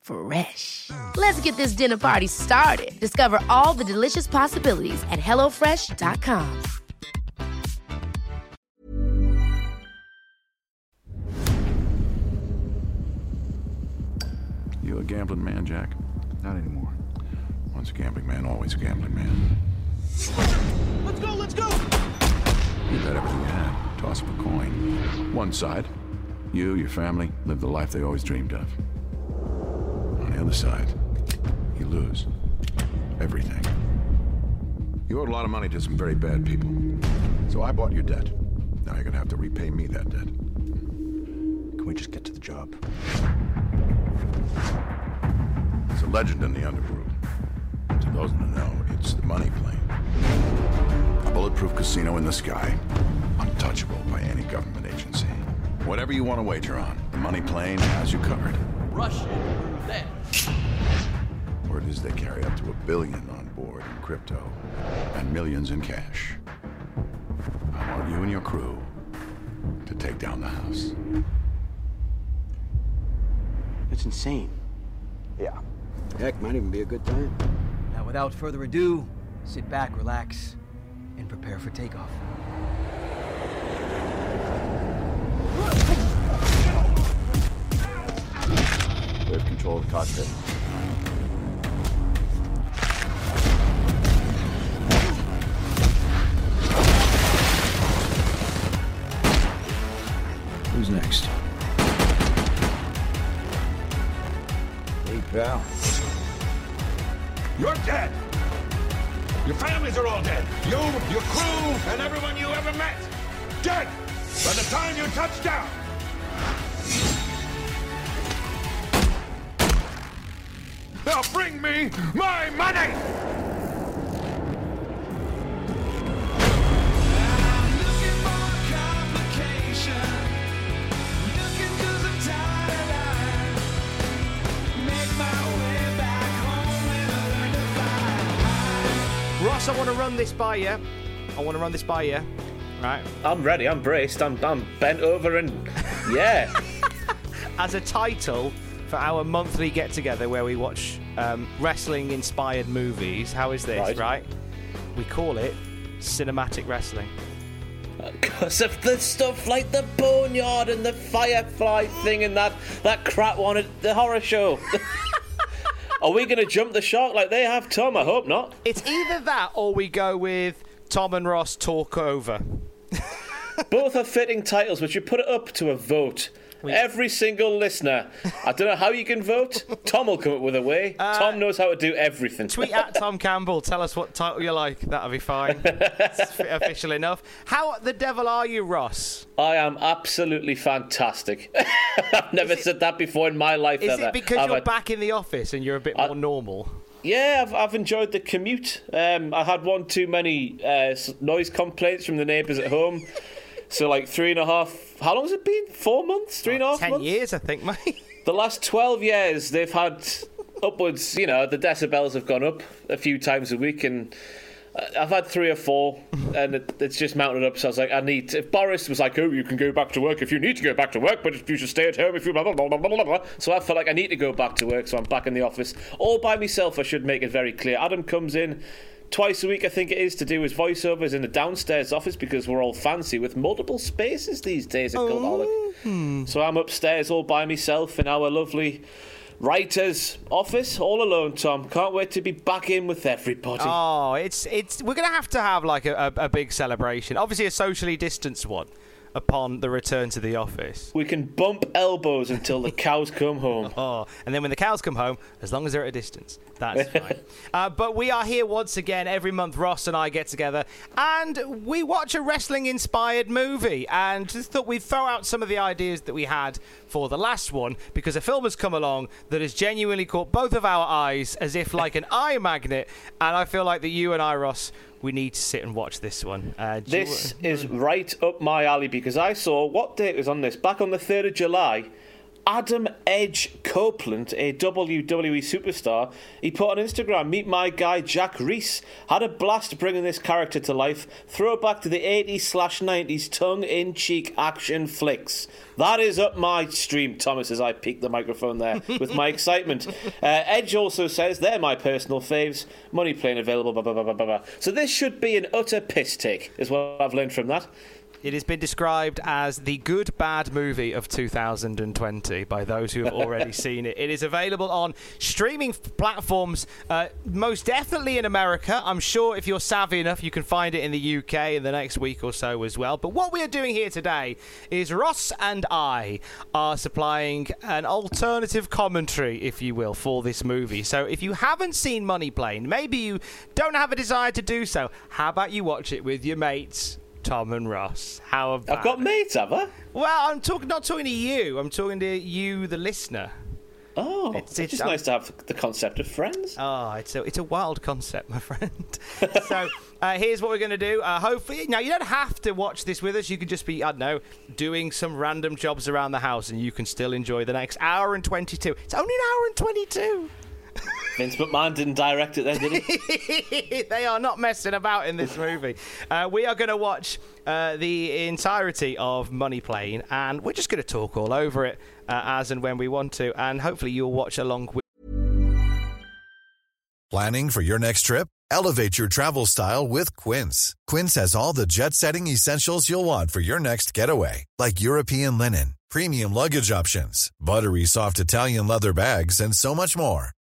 Fresh. Let's get this dinner party started. Discover all the delicious possibilities at hellofresh.com. You a gambling man, Jack? Not anymore. Once a gambling man, always a gambling man. Let's go, let's go! You bet everything you had. Toss up a coin. One side, you, your family, live the life they always dreamed of. The other side, you lose everything. You owed a lot of money to some very bad people. So I bought your debt. Now you're gonna have to repay me that debt. Can we just get to the job? It's a legend in the underworld. To those in the know, it's the money plane. A bulletproof casino in the sky, untouchable by any government agency. Whatever you want to wager on, the money plane has you covered. Russian roulette. Word is they carry up to a billion on board in crypto and millions in cash. I want you and your crew to take down the house. That's insane. Yeah. Heck, might even be a good time. Now, without further ado, sit back, relax, and prepare for takeoff. We have control of the cockpit. Who's next? Hey, pal. You're dead! Your families are all dead. You, your crew, and everyone you ever met. Dead! By the time you touch down! Now bring me my money! Ross, I want to run this by you. I want to run this by you. Right. I'm ready. I'm braced. I'm, I'm bent over and yeah. As a title for our monthly get together where we watch um, wrestling inspired movies, how is this, Right. right? We call it cinematic wrestling. Because of the stuff like the boneyard and the firefly thing and that that crap one at the horror show. Are we going to jump the shark like they have, Tom? I hope not. It's either that or we go with Tom and Ross talk over. Both are fitting titles, but you put it up to a vote. Every single listener. I don't know how you can vote. Tom will come up with a way. Tom knows how to do everything. Tweet at Tom Campbell. Tell us what title you like. That'll be fine. It's official enough. How the devil are you, Ross? I am absolutely fantastic. I've never said that before in my life. Is ever. it because I've you're had- back in the office and you're a bit more normal? Yeah, I've, I've enjoyed the commute. Um, I had one too many uh, noise complaints from the neighbours at home. So, like, three and a half. How long has it been? Four months? Three and a half Ten months? years, I think, mate. The last 12 years, they've had upwards, you know, the decibels have gone up a few times a week, and I've had three or four, and it, it's just mounted up. So I was like, I need. If Boris was like, oh, you can go back to work if you need to go back to work, but if you should stay at home if you blah blah blah blah blah blah. So I felt like I need to go back to work, so I'm back in the office all by myself. I should make it very clear. Adam comes in. Twice a week, I think it is, to do his voiceovers in the downstairs office because we're all fancy with multiple spaces these days at Cultaholic. Oh. So I'm upstairs all by myself in our lovely writer's office all alone, Tom. Can't wait to be back in with everybody. Oh, it's it's we're gonna have to have like a, a, a big celebration. Obviously, a socially distanced one upon the return to the office. We can bump elbows until the cows come home. Oh, and then when the cows come home, as long as they're at a distance, that's fine. uh, but we are here once again every month. Ross and I get together and we watch a wrestling-inspired movie. And just thought we'd throw out some of the ideas that we had for the last one because a film has come along that has genuinely caught both of our eyes as if like an eye magnet. And I feel like that you and I, Ross, we need to sit and watch this one. Uh, do you- This is right up my alley because I saw what date was on this back on the 3rd of July. Adam Edge Copeland, a WWE superstar, he put on Instagram, meet my guy Jack Reese. Had a blast bringing this character to life. Throwback to the 80s slash 90s tongue in cheek action flicks. That is up my stream, Thomas, as I peek the microphone there with my excitement. Uh, Edge also says they're my personal faves. Money plane available, blah, blah, blah, blah, blah. So this should be an utter piss take, is what I've learned from that. It has been described as the good bad movie of 2020 by those who have already seen it. It is available on streaming platforms, uh, most definitely in America. I'm sure if you're savvy enough, you can find it in the UK in the next week or so as well. But what we are doing here today is Ross and I are supplying an alternative commentary, if you will, for this movie. So if you haven't seen Money Plane, maybe you don't have a desire to do so, how about you watch it with your mates? Tom and Ross. How about I've got mates, have I? Well, I'm talking not talking to you. I'm talking to you, the listener. Oh, It's- it's, just um, nice to have the concept of friends. Oh, it's a it's a wild concept, my friend. so uh, here's what we're going to do. Uh, hopefully, now you don't have to watch this with us. You can just be I don't know doing some random jobs around the house, and you can still enjoy the next hour and twenty two. It's only an hour and twenty two. Vince McMahon didn't direct it then, did he? they are not messing about in this movie. Uh, we are going to watch uh, the entirety of Money Plane, and we're just going to talk all over it uh, as and when we want to, and hopefully you'll watch along with. Planning for your next trip? Elevate your travel style with Quince. Quince has all the jet setting essentials you'll want for your next getaway, like European linen, premium luggage options, buttery soft Italian leather bags, and so much more.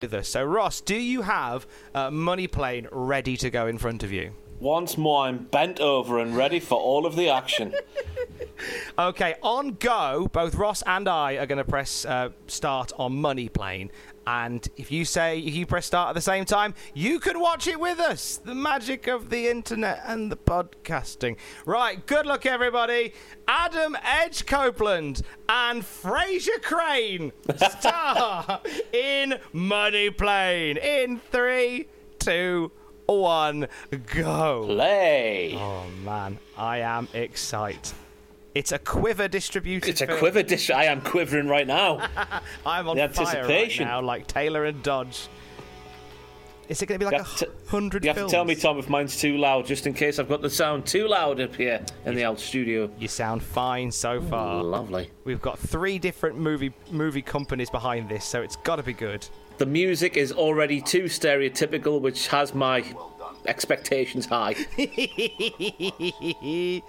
With us. So, Ross, do you have uh, Money Plane ready to go in front of you? Once more, I'm bent over and ready for all of the action. Okay, on go, both Ross and I are going to press uh, start on Money Plane. And if you say, if you press start at the same time, you can watch it with us. The magic of the internet and the podcasting. Right, good luck, everybody. Adam Edge Copeland and Frasier Crane star in Money Plane. In three, two, one, go. Play. Oh, man, I am excited. It's a quiver distributed. It's a film. quiver dish. I am quivering right now. I'm on The fire right anticipation. now, like Taylor and Dodge. Is it going to be like a hundred you have to tell me, Tom, if mine's too loud, just in case I've got the sound too loud up here in the old studio. You sound fine so far. Lovely. We've got three different movie movie companies behind this, so it's got to be good. The music is already too stereotypical, which has my expectations high.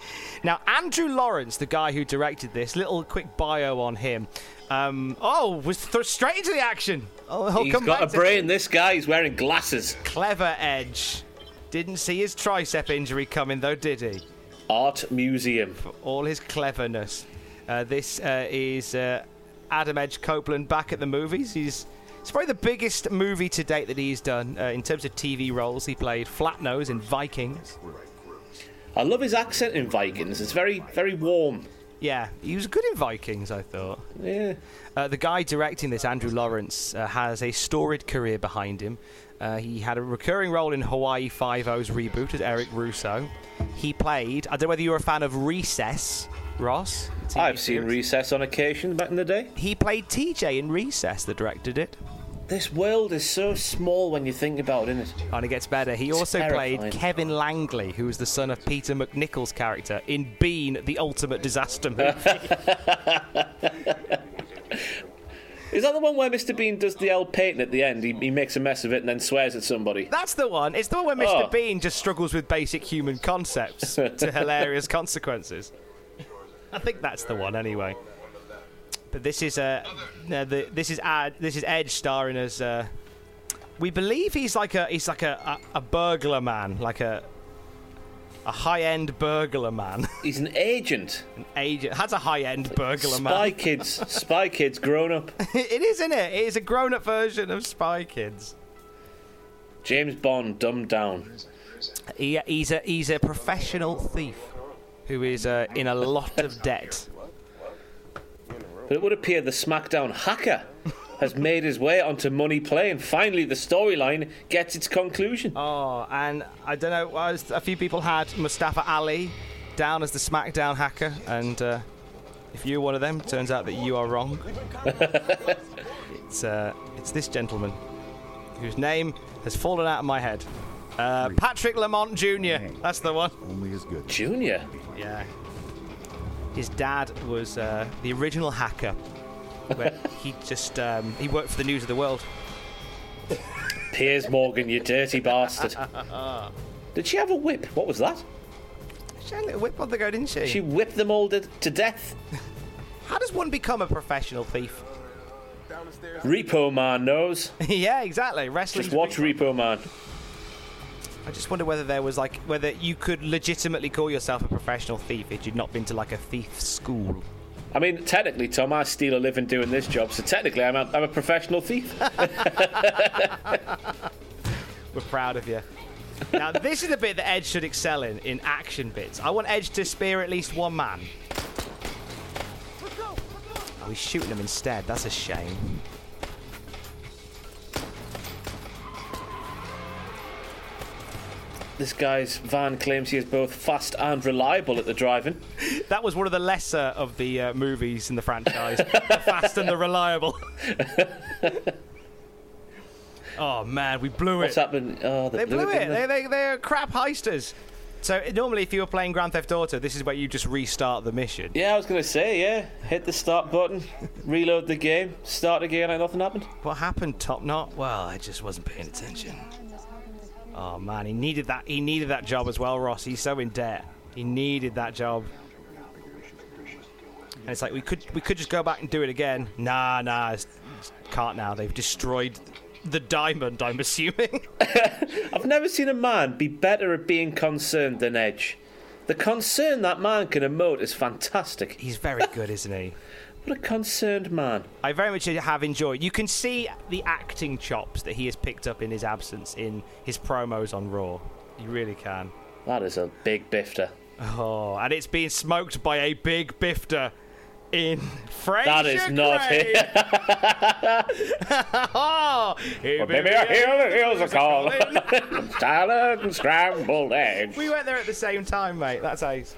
now, Andrew Lawrence, the guy who directed this, little quick bio on him. Um, oh, was th- straight into the action. Oh, I'll He's come got a back to- brain. This guy. is wearing glasses. Clever Edge. Didn't see his tricep injury coming, though, did he? Art museum. For all his cleverness. Uh, this uh, is uh, Adam Edge Copeland back at the movies. He's it's probably the biggest movie to date that he's done uh, in terms of TV roles. He played Flatnose in Vikings. I love his accent in Vikings. It's very, very warm. Yeah, he was good in Vikings, I thought. Yeah. Uh, the guy directing this, Andrew Lawrence, uh, has a storied career behind him. Uh, he had a recurring role in Hawaii Five-O's reboot as Eric Russo. He played, I don't know whether you're a fan of Recess, Ross. I've seen series. Recess on occasion back in the day. He played TJ in Recess, that directed it. This world is so small when you think about it, isn't it? And it gets better. He also Terrifying. played Kevin Langley, who was the son of Peter MacNicol's character in Bean, the ultimate disaster movie. Is that the one where Mr. Bean does the L Peyton at the end? He, he makes a mess of it and then swears at somebody. That's the one. It's the one where Mr. Oh. Bean just struggles with basic human concepts to hilarious consequences. I think that's the one, anyway. But this is uh, no, the, this is Ad, this is Edge starring as. Uh, we believe he's like a he's like a, a, a burglar man, like a a high end burglar man. He's an agent. An agent has a high end burglar Spy man. Spy Kids. Spy Kids grown up. it is, isn't it? It is a grown up version of Spy Kids. James Bond dumbed down. He, he's a he's a professional thief who is uh, in a lot of debt. But it would appear the SmackDown hacker has made his way onto Money Play, and finally the storyline gets its conclusion. Oh, and I don't know. A few people had Mustafa Ali down as the SmackDown hacker, and uh, if you're one of them, turns out that you are wrong. it's uh, it's this gentleman whose name has fallen out of my head. Uh, Patrick Lamont Jr. That's the one. Only as good. Junior. Yeah. His dad was uh, the original hacker. Where he just um, he worked for the News of the World. Piers Morgan, you dirty bastard. Did she have a whip? What was that? She had a little whip on the go, didn't she? She whipped them all to, to death. How does one become a professional thief? Repo Man knows. yeah, exactly. Wrestling. Just watch Repo Man. I just wonder whether there was like whether you could legitimately call yourself a professional thief if you'd not been to like a thief school. I mean, technically, Tom, I steal a living doing this job, so technically, I'm a, I'm a professional thief. We're proud of you. now, this is the bit that Edge should excel in, in action bits. I want Edge to spear at least one man. Oh, he's shooting him instead. That's a shame. This guy's van claims he is both fast and reliable at the driving. That was one of the lesser of the uh, movies in the franchise. the Fast and the Reliable. oh man, we blew it. What's happened? Oh, They blew it. didn't They, they, they're crap heisters. So normally, if you were playing Grand Theft Auto, this is where you just restart the mission. Yeah, I was going to say, yeah. Hit the start button, reload the game, start again, and nothing happened. What happened, Top Knot? Well, I just wasn't paying attention. Oh man, he needed that. He needed that job as well, Ross. He's so in debt. He needed that job. And it's like we could we could just go back and do it again. Nah, nah, it's, can't now. They've destroyed the diamond. I'm assuming. I've never seen a man be better at being concerned than Edge. The concern that man can emote is fantastic. He's very good, isn't he? What a concerned man. I very much have enjoyed. You can see the acting chops that he has picked up in his absence in his promos on Raw. You really can. That is a big bifter. Oh, and it's being smoked by a big bifter in Frasier That is not Crane. oh, Well, baby, I hear the hills are calling. Salad and scrambled eggs. We went there at the same time, mate. That's ace.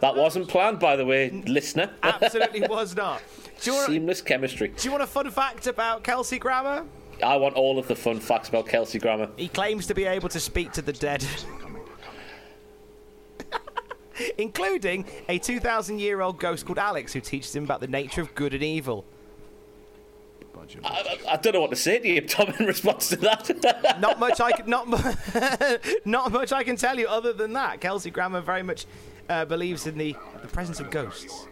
That wasn't planned, by the way, listener. Absolutely was not. Do you, want, Seamless chemistry. do you want a fun fact about Kelsey Grammer? I want all of the fun facts about Kelsey Grammer. He claims to be able to speak to the dead. Including a 2,000 year old ghost called Alex who teaches him about the nature of good and evil. I, I, I don't know what to say to you, Tom, in response to that. not much I can not not much I can tell you other than that. Kelsey Grammer very much uh, believes in the, the presence of ghosts.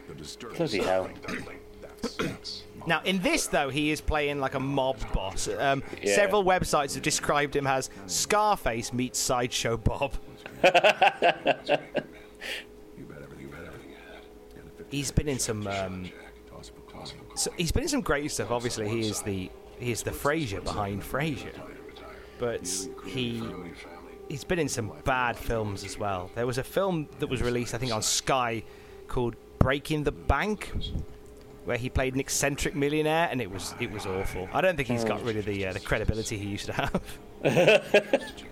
Bloody hell. Now, in this, though, he is playing like a mob boss. Um, Yeah. Several websites have described him as Scarface meets Sideshow Bob. he's been in some. Um, so he's been in some great stuff. Obviously, he is the he is the Frasier behind Frasier, but he he's been in some bad films as well. There was a film that was released, I think, on Sky called Breaking the Bank, where he played an eccentric millionaire, and it was it was awful. I don't think he's got rid of the uh, the credibility he used to have.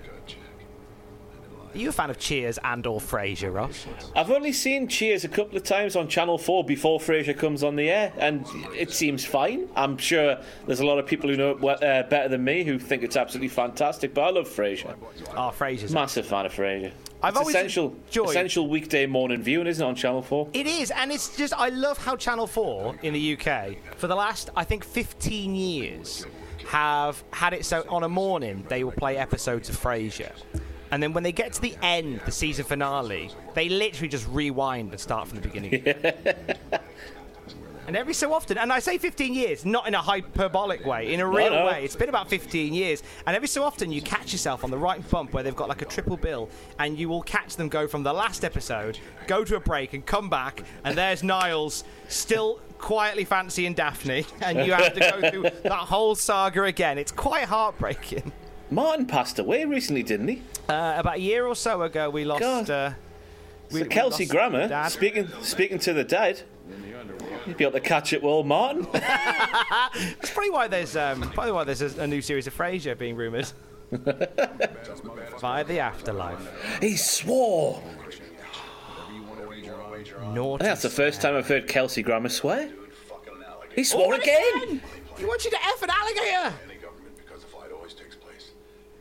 Are you a fan of Cheers and or Frasier, Ross? I've only seen Cheers a couple of times on Channel 4 before Frasier comes on the air, and it seems fine. I'm sure there's a lot of people who know it uh, better than me who think it's absolutely fantastic, but I love Frasier. Oh, Frasier's Massive fan of Frasier. I've it's always essential, enjoyed- essential weekday morning viewing, isn't it, on Channel 4? It is, and it's just I love how Channel Four in the UK for the last I think 15 years have had it so on a morning they will play episodes of Frasier. And then when they get to the end, the season finale, they literally just rewind and start from the beginning. And every so often, and I say 15 years, not in a hyperbolic way, in a real no. way. It's been about 15 years, and every so often you catch yourself on the right bump where they've got like a triple bill, and you will catch them go from the last episode, go to a break, and come back, and there's Niles still quietly fancying Daphne, and you have to go through that whole saga again. It's quite heartbreaking. Martin passed away recently, didn't he? Uh, about a year or so ago, we lost. God. Uh, we, So we Kelsey lost Grammer, speaking speaking to the dead, you'd be able to catch it well, Martin. That's probably why there's um, probably why there's a, a new series of Frasier being rumoured. By the afterlife. he swore. Naughty. that's the first time I've heard Kelsey Grammer swear. He Oh, swore and again. He wants you to F an alligator. Any government because the flight always takes place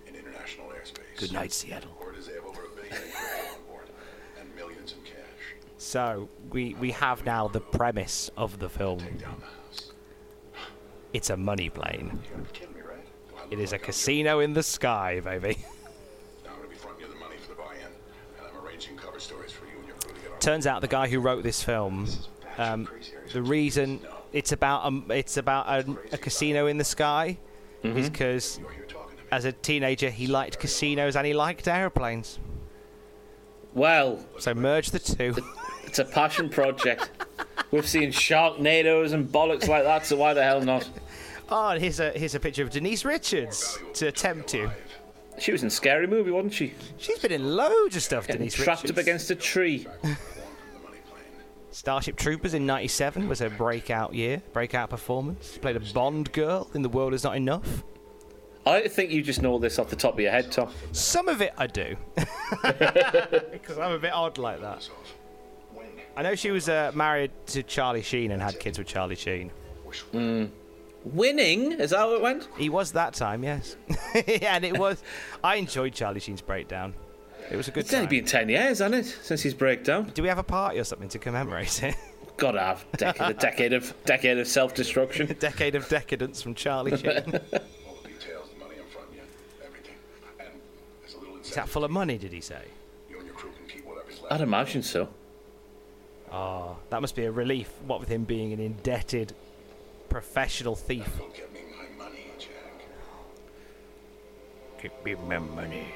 in international airspace. Good night, Seattle. Or does they have over a billion people on board and millions night, Seattle. So we we have now the premise of the film. It's a money plane. Kidding me, right? Do I look It is a casino in the sky, baby. giving- Now I'm gonna be fronting you the money for the buy-in, and I'm arranging cover stories for you and your crew to get on. Turns out the guy who wrote this film, um, the reason it's about um, it's about a, a casino in the sky is because as a teenager he liked casinos and he liked airplanes. Well, So merge the two. it's a passion project. We've seen Sharknadoes and bollocks like that, so why the hell not? Oh, and here's a here's a picture of Denise Richards to tempt you. She was in Scary Movie, wasn't she? She's been in loads of stuff, Getting Denise trapped Richards. up against a tree. Starship Troopers in '97 was her breakout year, breakout performance. She played a Bond girl in The World Is Not Enough. I think you just know all this off the top of your head, Tom. Some of it I do, because I'm a bit odd like that. I know she was uh, married to Charlie Sheen and had kids with Charlie Sheen. Winning? Is that how it went? He was that time, yes, yeah, and it was. I enjoyed Charlie Sheen's breakdown. It was a good It's only been 10 years, hasn't it, since his breakdown? Do we have a party or something to commemorate it? Gotta have decade, a decade of decade of self-destruction. a decade of decadence from Charlie Sheen. All the details, the money in front of you, everything. And there's a little Is that full of money? Did he say? You and your crew can keep whatever's left. I'd imagine so. Oh, that must be a relief. What with him being an indebted professional thief. Go get me my money, Jack. Give me my money.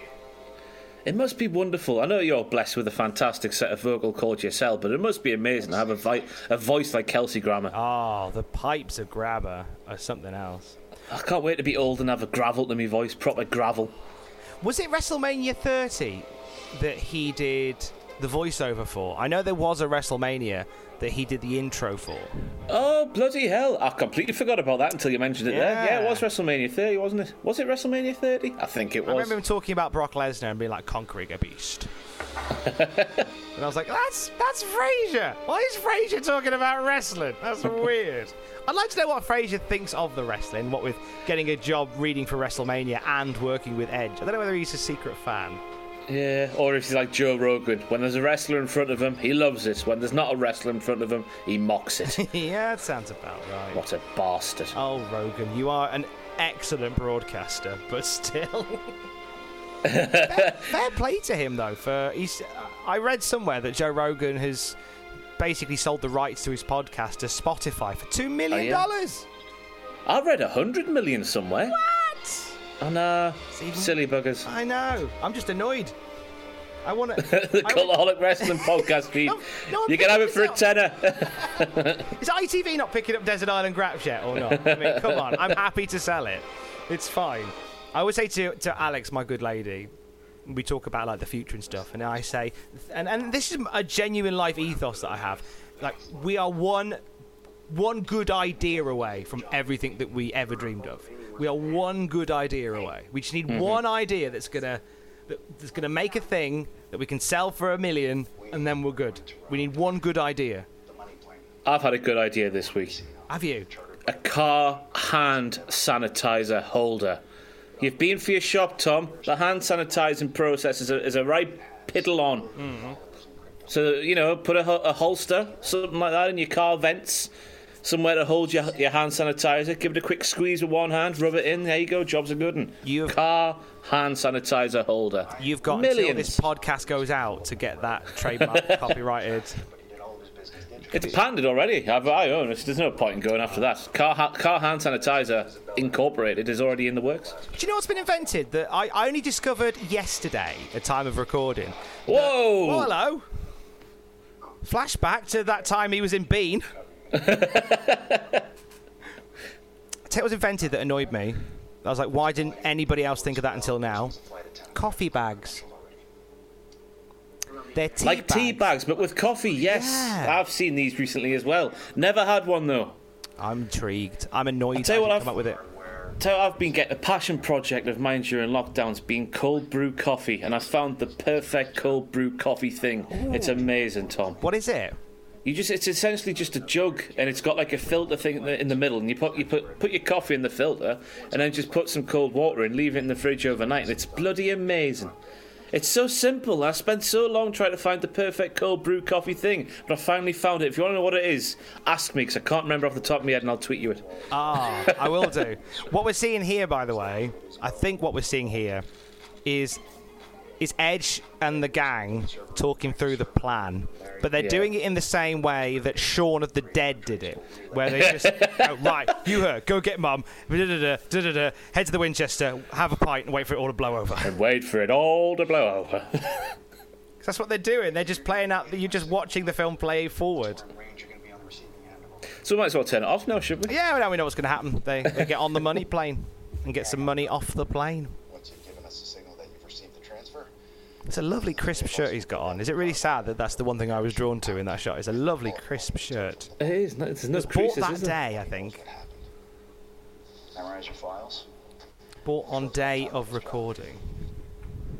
It must be wonderful. I know you're blessed with a fantastic set of vocal cords yourself, but it must be amazing to have a, vi- a voice like Kelsey Grammer. Oh, the pipes of Grammer are something else. I can't wait to be old and have a gravel to me voice, proper gravel. Was it WrestleMania 30 that he did the voiceover for? I know there was a WrestleMania that he did the intro for. Oh, bloody hell. I completely forgot about that until you mentioned it there. Yeah, it was WrestleMania 30, wasn't it? Was it WrestleMania 30? I think it was. I remember him talking about Brock Lesnar and being like conquering a beast. and I was like, that's that's Frasier. Why is Frasier talking about wrestling? That's weird. I'd like to know what Frasier thinks of the wrestling. What with getting a job reading for WrestleMania and working with Edge. I don't know whether he's a secret fan. Yeah, or if he's like Joe Rogan, when there's a wrestler in front of him, he loves it. When there's not a wrestler in front of him, he mocks it. yeah, that sounds about right. what a bastard. Oh, Rogan, you are an excellent broadcaster, but still. Fair, fair play to him though. For he's, I read somewhere that Joe Rogan has basically sold the rights to his podcast to Spotify for two million dollars. I read a hundred million somewhere. What? And uh, silly buggers. I know. I'm just annoyed. I want to. the Cultaholic Wrestling Podcast feed. you can have it for a tenner. Is ITV not picking up Desert Island Graps yet or not? I mean, come on. I'm happy to sell it. It's fine. I always say to, to Alex, my good lady, we talk about like the future and stuff, and I say, and, and this is a genuine life ethos that I have. Like we are one one good idea away from everything that we ever dreamed of. We are one good idea away. We just need Mhm. one idea that's gonna that, that's gonna make a thing that we can sell for a million, and then we're good. We need one good idea. I've had a good idea this week. Have you? A car hand sanitizer holder. You've been for your shop, Tom. The hand sanitizing process is a, is a right piddle on. Mm-hmm. So, you know, put a, a holster, something like that, in your car vents. Somewhere to hold your, your hand sanitizer. Give it a quick squeeze with one hand, rub it in. There you go, job's a good one. Car hand sanitizer holder. You've got Millions. until this podcast goes out to get that trademark copyrighted. It's patented already. I've, I own it. There's no point in going after that. Car, ha- car hand sanitizer incorporated is already in the works. Do you know what's been invented that I, I only discovered yesterday at time of recording? Whoa! Oh, hello. Flashback to that time he was in Bean. What was invented that annoyed me. I was like, why didn't anybody else think of that until now? Coffee bags. They're tea like bags. tea bags, but with coffee. Yes, Yeah. I've seen these recently as well. Never had one though. I'm intrigued. I'm annoyed. I'll tell you what, I've come up with it. Tell you what I've been getting a passion project of mine during lockdowns being cold brew coffee, and I found the perfect cold brew coffee thing. It's amazing, Tom. What is it? You just it's essentially just a jug and it's got like a filter thing in the, in the middle and you put you put put your coffee in the filter and then just put some cold water in, leave it in the fridge overnight and it's bloody amazing. It's so simple. I spent so long trying to find the perfect cold brew coffee thing, but I finally found it. If you want to know what it is, ask me because I can't remember off the top of my head and I'll tweet you it. Ah, I will do. What we're seeing here, by the way, I think what we're seeing here is is Edge and the gang talking through the plan, but they're Yeah. doing it in the same way that Shaun of the Dead did it, where they just go, right, you her, go get mum, da-da-da, da-da-da, head to the Winchester, have a pint, and wait for it all to blow over. And wait for it all to blow over. That's what they're doing. They're just playing out. You're just watching the film play forward. so we might as well turn it off now, should we? Yeah, now we know what's going to happen. They, they get on the money plane and get some money off the plane. It's a lovely crisp shirt he's got on. Is it really sad that that's the one thing I was drawn to in that shot? It's a lovely crisp shirt. It is. No, there's no It was bought creases, that is there? day, I think. Memorize your files. Bought on day of recording.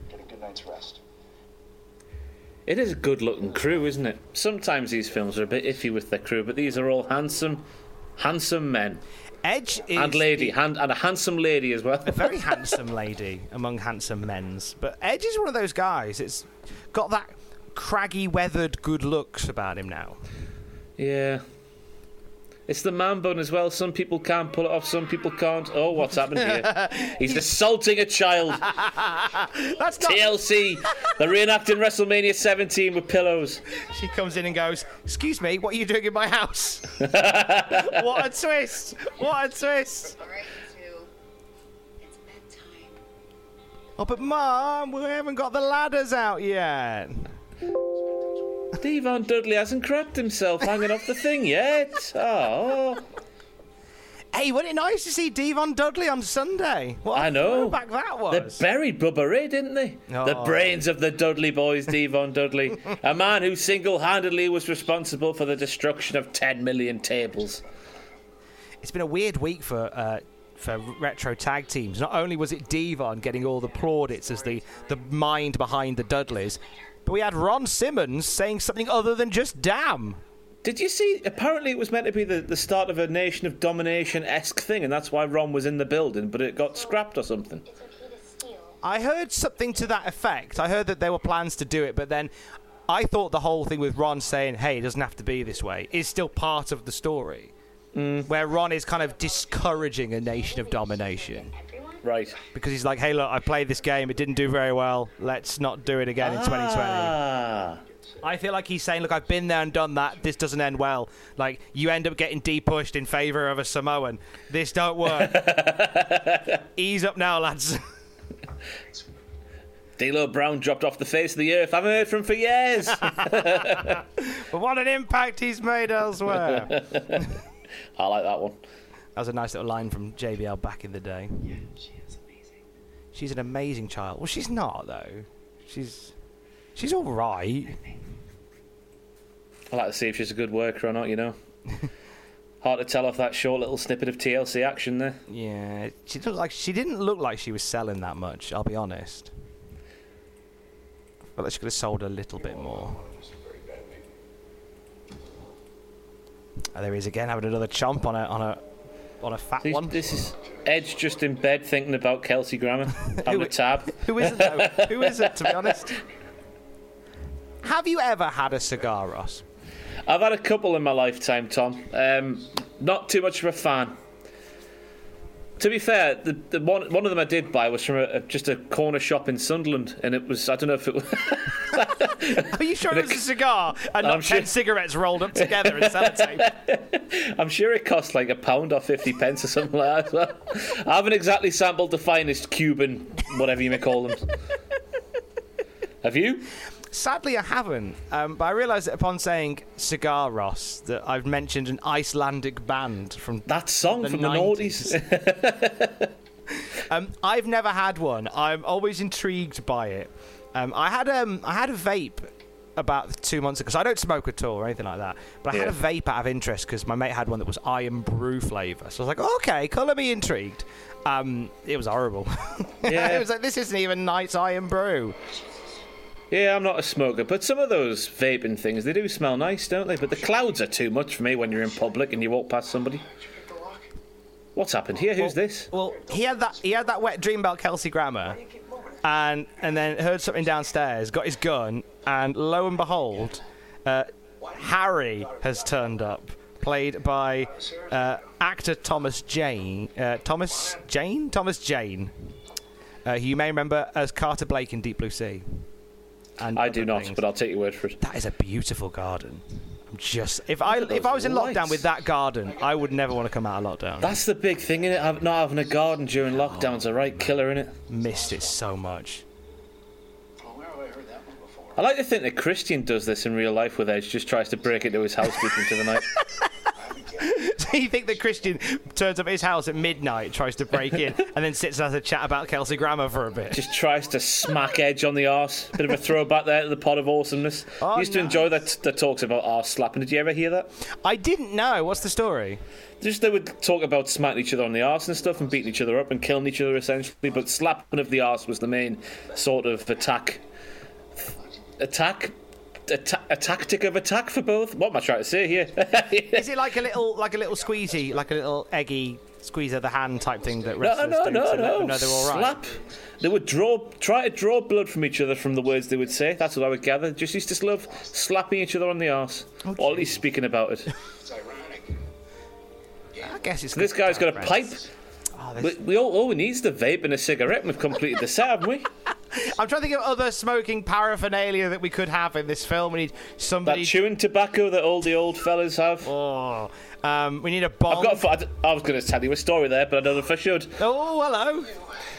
Get a good night's rest. It is a good looking crew, isn't it? Sometimes these films are a bit iffy with their crew, but these are all handsome, handsome men. Edge is and lady, the- hand, and a handsome lady as well. a very handsome lady among handsome men's. But Edge is one of those guys. It's got that craggy, weathered good looks about him now. Yeah. It's the man bun as well. Some people can pull it off, some people can't. Oh, what's happened here? He's assaulting a child. That's not. TLC. They're reenacting WrestleMania 17 with pillows. She comes in and goes, "Excuse me, what are you doing in my house?" what a twist! What a twist! Oh, but Mom, we haven't got the ladders out yet. D-Von Dudley hasn't crapped himself hanging off the thing yet. Oh. Hey, wasn't it nice to see D-Von Dudley on Sunday? What I know. throwback that They buried Bubba Ray, didn't they? The Oh. brains of the Dudley boys, D-Von Dudley. a man who single handedly was responsible for the destruction of 10 million tables. It's been a weird week for uh, for retro tag teams. Not only was it D-Von getting all the plaudits as the the mind behind the Dudleys, but we had Ron Simmons saying something other than just "damn." Did you see? Apparently, it was meant to be the, the start of a Nation of Domination esque thing, and that's why Ron was in the building, but it got scrapped or something. I heard something to that effect. I heard that there were plans to do it, but then I thought the whole thing with Ron saying, "Hey, it doesn't have to be this way," is still part of the story, Mm. where Ron is kind of discouraging a nation of domination. Right. Because he's like, "Hey, look, I played this game. It didn't do very well. Let's not do it again in 2020." Ah. I feel like he's saying, "Look, I've been there and done that. This doesn't end well. Like you end up getting depushed in favor of a Samoan. This don't work. Ease up now, lads." D'Lo Brown dropped off the face of the earth. I haven't heard from him for years. but what an impact he's made elsewhere. I like that one. That was a nice little line from JBL back in the day. Yeah, she is amazing. She's an amazing child. Well, she's not though. She's she's all right. I like to see if she's a good worker or not. You know. Hard to tell off that short little snippet of TLC action there. Yeah, she looked like she didn't look like she was selling that much. I'll be honest. But she could have sold a little bit more. Oh, there he is again, having another chomp on a on a on a fat This, one. this is Edge just in bed thinking about Kelsey Grammer having a tab. Who is it though? Who is it? To be honest. Have you ever had a cigar, Ross? I've had a couple in my lifetime, Tom. Um, not too much of a fan. To be fair, the, the one one of them I did buy was from a, a, just a corner shop in Sunderland, and it was I don't know if it was. Are you sure it was a cigar and not I'm sure- ten cigarettes rolled up together in sellotape? I'm sure it cost like a pound or fifty pence or something like that. I haven't exactly sampled the finest Cuban, whatever you may call them. Have you? Sadly, I haven't. Um, but I realised that upon saying cigar, Ross, that I've mentioned an Icelandic band from that song from the 90s. um, I've never had one. I'm always intrigued by it. Um, I had um, I had a vape about two months ago. So I don't smoke at all or anything like that. But I had a vape out of interest because my mate had one that was Irn-Bru flavour. So I was like, okay, colour me intrigued. Um, it was horrible. Yeah. it was like this isn't even nice Irn-Bru. Yeah, I'm not a smoker, but some of those vaping things, they do smell nice, don't they? But the clouds are too much for me when you're in public and you walk past somebody. What's happened here? Who's this? Well, he had that he had that wet dream about Kelsey Grammer, and and then heard something downstairs, got his gun, and lo and behold, uh, Harry has turned up, played by uh, actor Thomas Jane. Uh, Thomas Jane. Thomas Jane. Uh, you may remember as Carter Blake in Deep Blue Sea. And I do not, things. but I'll take your word for it. That is a beautiful garden. I'm just if I if I was in those lockdown with that garden, I would never want to come out of lockdown. That's the big thing in it. Not having a garden during oh, lockdown's a right killer in it. Missed it so much. I like to think that Christian does this in real life with Edge, just tries to break into his house deep into the night. So you think that Christian turns up at his house at midnight, tries to break in, and then sits and has a chat about Kelsey Grammer for a bit? Just tries to smack Edge on the arse. Bit of a throwback there to the pod of awesomeness. Oh, Used to nice. enjoy that the talks about arse slapping. Did you ever hear that? I didn't know. What's the story? Just they would talk about smacking each other on the arse and stuff, and beating each other up and killing each other essentially. But slapping of the arse was the main sort of attack. Attack. A, ta- a tactic of attack for both. What am I trying to say here? Is it like a little, like a little squeezy, like a little eggy squeeze of the hand type thing that No, wrestlers no, do no, to let no. them know they're all right? Slap. They would draw, try to draw blood from each other from the words they would say. That's what I would gather. Just used to love slapping each other on the arse, or at least speaking about it. I guess it's. this guy's got a pipe. Oh, We, we all, all we need is the vape and a cigarette, and we've completed the set, haven't we? I'm trying to think of other smoking paraphernalia that we could have in this film. We need somebody. That chewing tobacco that all the old fellas have. Oh, um, we need a bomb. I've got. a I was going to tell you a story there, but I don't know if I should. Oh, hello.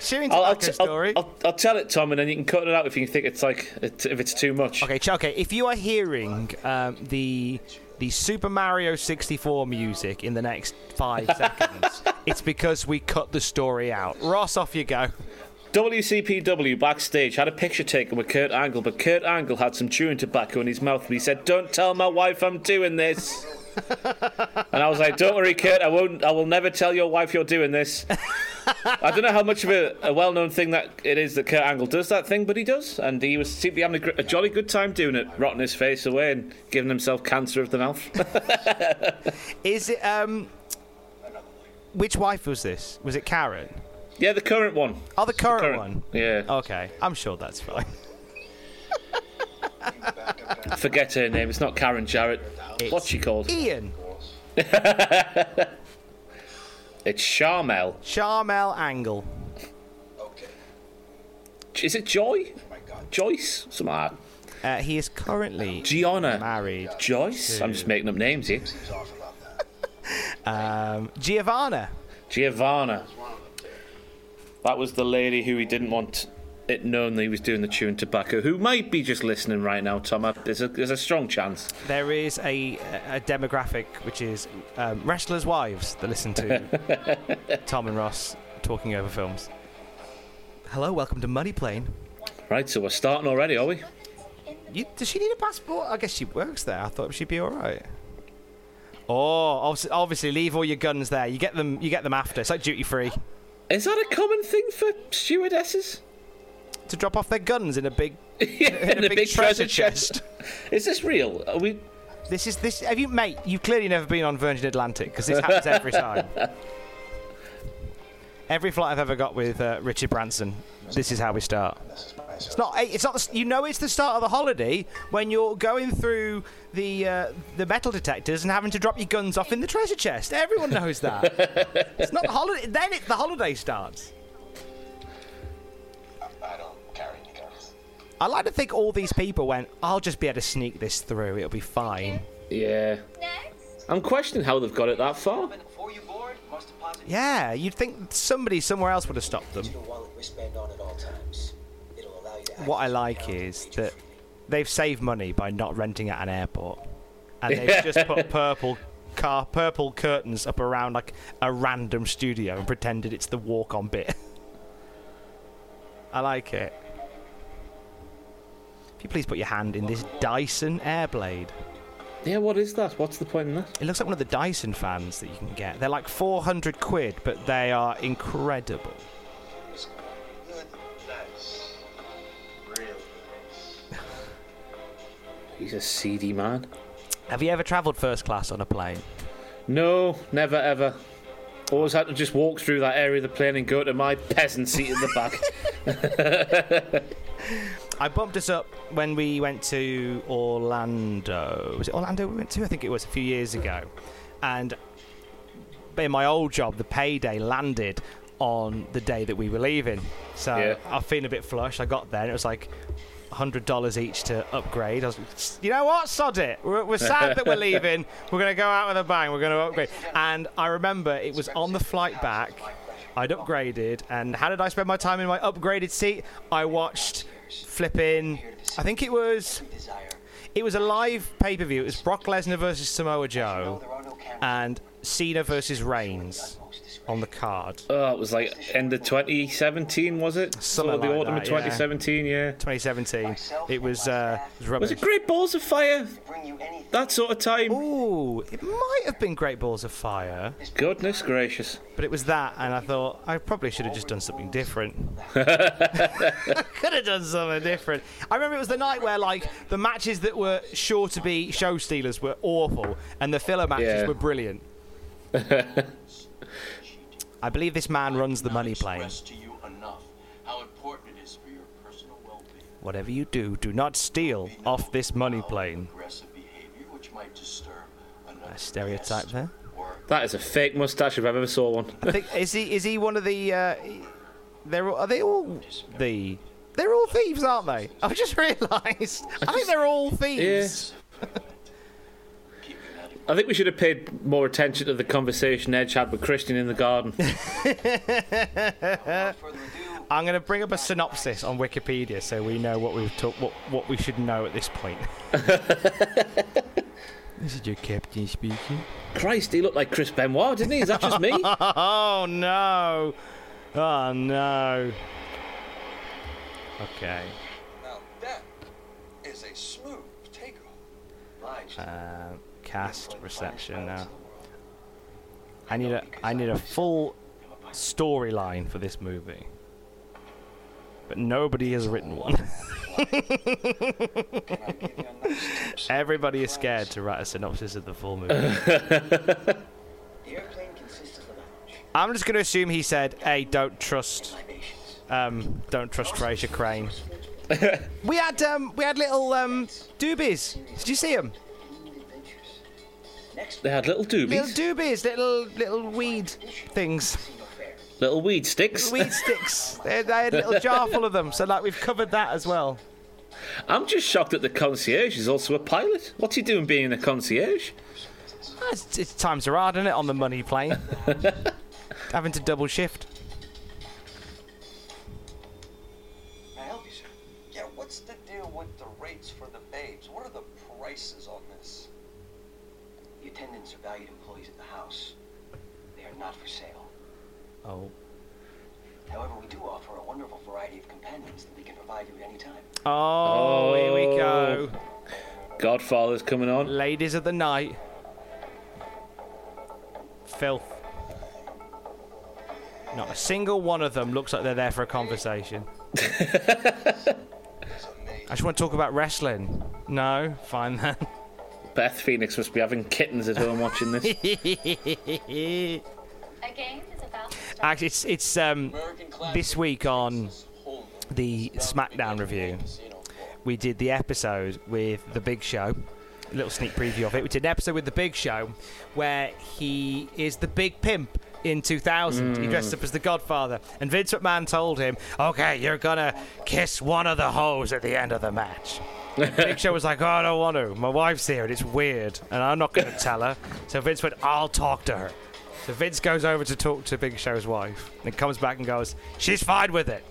Chewing I'll, I'll, tobacco t- I'll- story. I'll, I'll tell it, Tom, and then you can cut it out if you think it's like it, if it's too much. Okay, okay. If you are hearing um, the the Super Mario 64 music in the next five seconds, it's because we cut the story out. Ross, off you go. WCPW backstage had a picture taken with Kurt Angle, but Kurt Angle had some chewing tobacco in his mouth, and he said, "Don't tell my wife I'm doing this." And I was like, "Don't worry, Kurt. I won't. I will never tell your wife you're doing this." I don't know how much of a, a well-known thing that it is that Kurt Angle does that thing, but he does, and he was seemed to be having a, a jolly good time doing it, rotting his face away and giving himself cancer of the mouth. Is it um? Which wife was this? Was it Karen? Yeah, the current one. Oh, the current, one. Yeah. Okay, I'm sure that's fine. Forget her name. It's not Karen Jarrett. What's she called? Ian. It's Charmel. Charmel Angle. Okay. Is it Joy? Joyce? Something like Uh, he is currently. Gianna. married. Joyce? I'm just making up names here. Um, Giovanna. Giovanna. That was the lady who he didn't want it known that he was doing the chewing tobacco, who might be just listening right now, Tom. There's a, there's a strong chance. There is a, a demographic which is um, wrestlers' wives that listen to Tom and Ross talking over films. Hello, welcome to Money Plane. Right, so we're starting already, are we? You, does she need a passport? I guess she works there. I thought she'd be all right. Oh, obviously, obviously, leave all your guns there. You get them. You get them after. It's like duty free. Is that a common thing for stewardesses? To drop off their guns in a big, yeah, in, a, big, treasure chest. Is this real? Are we? This is this. Have you, mate? You've clearly never been on Virgin Atlantic because this happens every time. Every flight I've ever got with uh, Richard Branson, this is how we start. It's not. It's not. You know, it's the start of the holiday when you're going through the uh, the metal detectors and having to drop your guns off in the treasure chest. Everyone knows that. it's not the holiday. Then it, the holiday starts. I like to think all these people went. I'll just be able to sneak this through. It'll be fine. Yeah. I'm questioning how they've got it that far. Before you board, must deposit Yeah, you'd think somebody somewhere else would have stopped them. Your wallet wristband on at all times. It'll allow you to What I like is that they've saved money by not renting at an airport, and they've just put purple car purple curtains up around like a random studio and pretended it's the walk-on bit. I like it. If you please put your hand in this Dyson Airblade. Yeah, what is that? What's the point in that? It looks like one of the Dyson fans that you can get. They're like 400 quid, but they are incredible. Good, nice. Really nice. He's a seedy man. Have you ever travelled first class on a plane? No, never ever. Always had to just walk through that area of the plane and go to my peasant seat in the back. I bumped us up when we went to Orlando. Was it Orlando we went to? I think it was a few years ago. And in my old job, the payday landed on the day that we were leaving. So Yeah. I was feeling a bit flush. I got there and it was like $100 each to upgrade. I was, you know what? Sod it. We're, we're sad that we're leaving. We're going to go out with a bang. We're going to upgrade. And I remember it was on the flight back. I'd upgraded, and how did I spend my time in my upgraded seat? I watched flipping. I think it was. It was a live pay per view. It was Brock Lesnar versus Samoa Joe, and Cena versus Reigns on the card. oh, it was like end of 2017, was it? Something Or the like autumn that, of 2017, yeah. 2017. It was. Uh, it was rubbish. Was it Great Balls of Fire? That sort of time? Ooh, it might have been Great Balls of Fire, Goodness gracious. but it was that, and I thought I probably should have just done something different. I could have done something different. I remember it was the night where like the matches that were sure to be show stealers were awful, and the filler matches Yeah. were brilliant. I believe this man runs the money plane. to you enough how important it is for your personal well-being. Whatever you do, do not steal off this money plane. Behavior which might disturb another A stereotype there. That is a fake mustache if I've ever saw one. I think is he is he one of the? Uh, they're all- are they all the? They're all thieves, aren't they? I've just realised. I think they're all thieves. I think we should have paid more attention to the conversation Edge had with Christian in the garden. I'm going to bring up a synopsis on Wikipedia so we know what we've talk, what what we should know at this point. this is your captain speaking. Christ, he looked like Chris Benoit, didn't he? Is that just me? oh no! Oh no! Okay. Now that is a smooth takeoff. Uh, cast reception now. I need a I need a full storyline for this movie, but nobody has written one. Everybody is scared to write a synopsis of the full movie. The airplane consists of a lounge, I'm just going to assume he said, "Hey, don't trust, um, don't trust Frasier Crane." we had um, we had little um, doobies. Did you see them? They had little doobies, Little doobies, little little weed things, little weed sticks. Little weed sticks. They, they had a little jar full of them. So like we've covered that as well. I'm just shocked that the concierge is also a pilot. What's he doing being a concierge? Ah, It's, it's times are hard, isn't it, on the money plane? Having to double shift. May I help you, sir? Yeah, what's the deal with the rates for the babes? What are the prices on this? The attendants are valued employees at the house. They are not for sale. Oh. However, we do offer a wonderful variety of companions that we can provide you at any time. Oh, here we go. Godfather's coming on. Ladies of the night. Filth. Not a single one of them looks like they're there for a conversation. I just want to talk about wrestling. No, fine then. Beth Phoenix must be having kittens at home watching this. Actually, it's it's um, this week on the SmackDown review. We did the episode with the Big Show. A little sneak preview of it. We did an episode with the Big Show where he is the big pimp in 2000. He Mm. dressed up as the Godfather, and Vince McMahon told him, "Okay, you're gonna kiss one of the hoes at the end of the match." Big Show was like, "Oh, I don't want to. My wife's here, and it's weird, and I'm not going to tell her." So Vince went, "I'll talk to her." So Vince goes over to talk to Big Show's wife, and comes back and goes, "She's fine with it."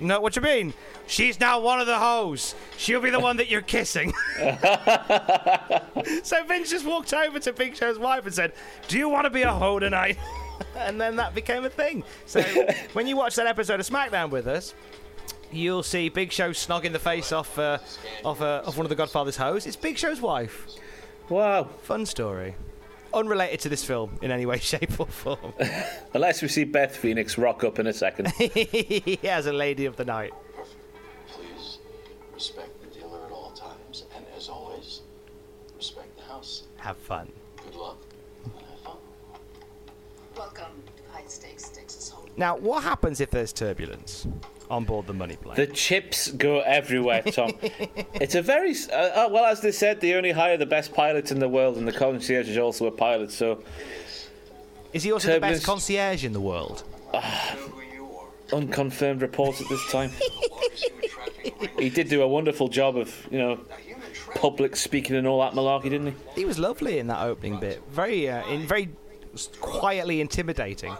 No, what you mean? She's now one of the hoes. She'll be the one that you're kissing. so Vince just walked over to Big Show's wife and said, "Do you want to be a hoe tonight?" and then that became a thing. So when you watch that episode of SmackDown with us, you'll see Big Show snogging the face off uh, off, uh, off one of the Godfather's hoes. It's Big Show's wife. Wow. Fun story. Unrelated to this film in any way, shape, or form. Unless we see Beth Phoenix rock up in a second. he has a lady of the night. Please respect the dealer at all times, and as always, respect the house. Have fun. Good luck. Welcome to High Stakes Texas Hold'em. Now, what happens if there's turbulence on board the money plane? The chips go everywhere, Tom. it's a very uh, uh, well, as they said, they only hire the best pilots in the world, and the concierge is also a pilot. So, Is he also the best concierge in the world? unconfirmed reports at this time. he did do a wonderful job of, you know, public speaking and all that malarkey, didn't he? He was lovely in that opening bit. Very, uh, in very quietly intimidating.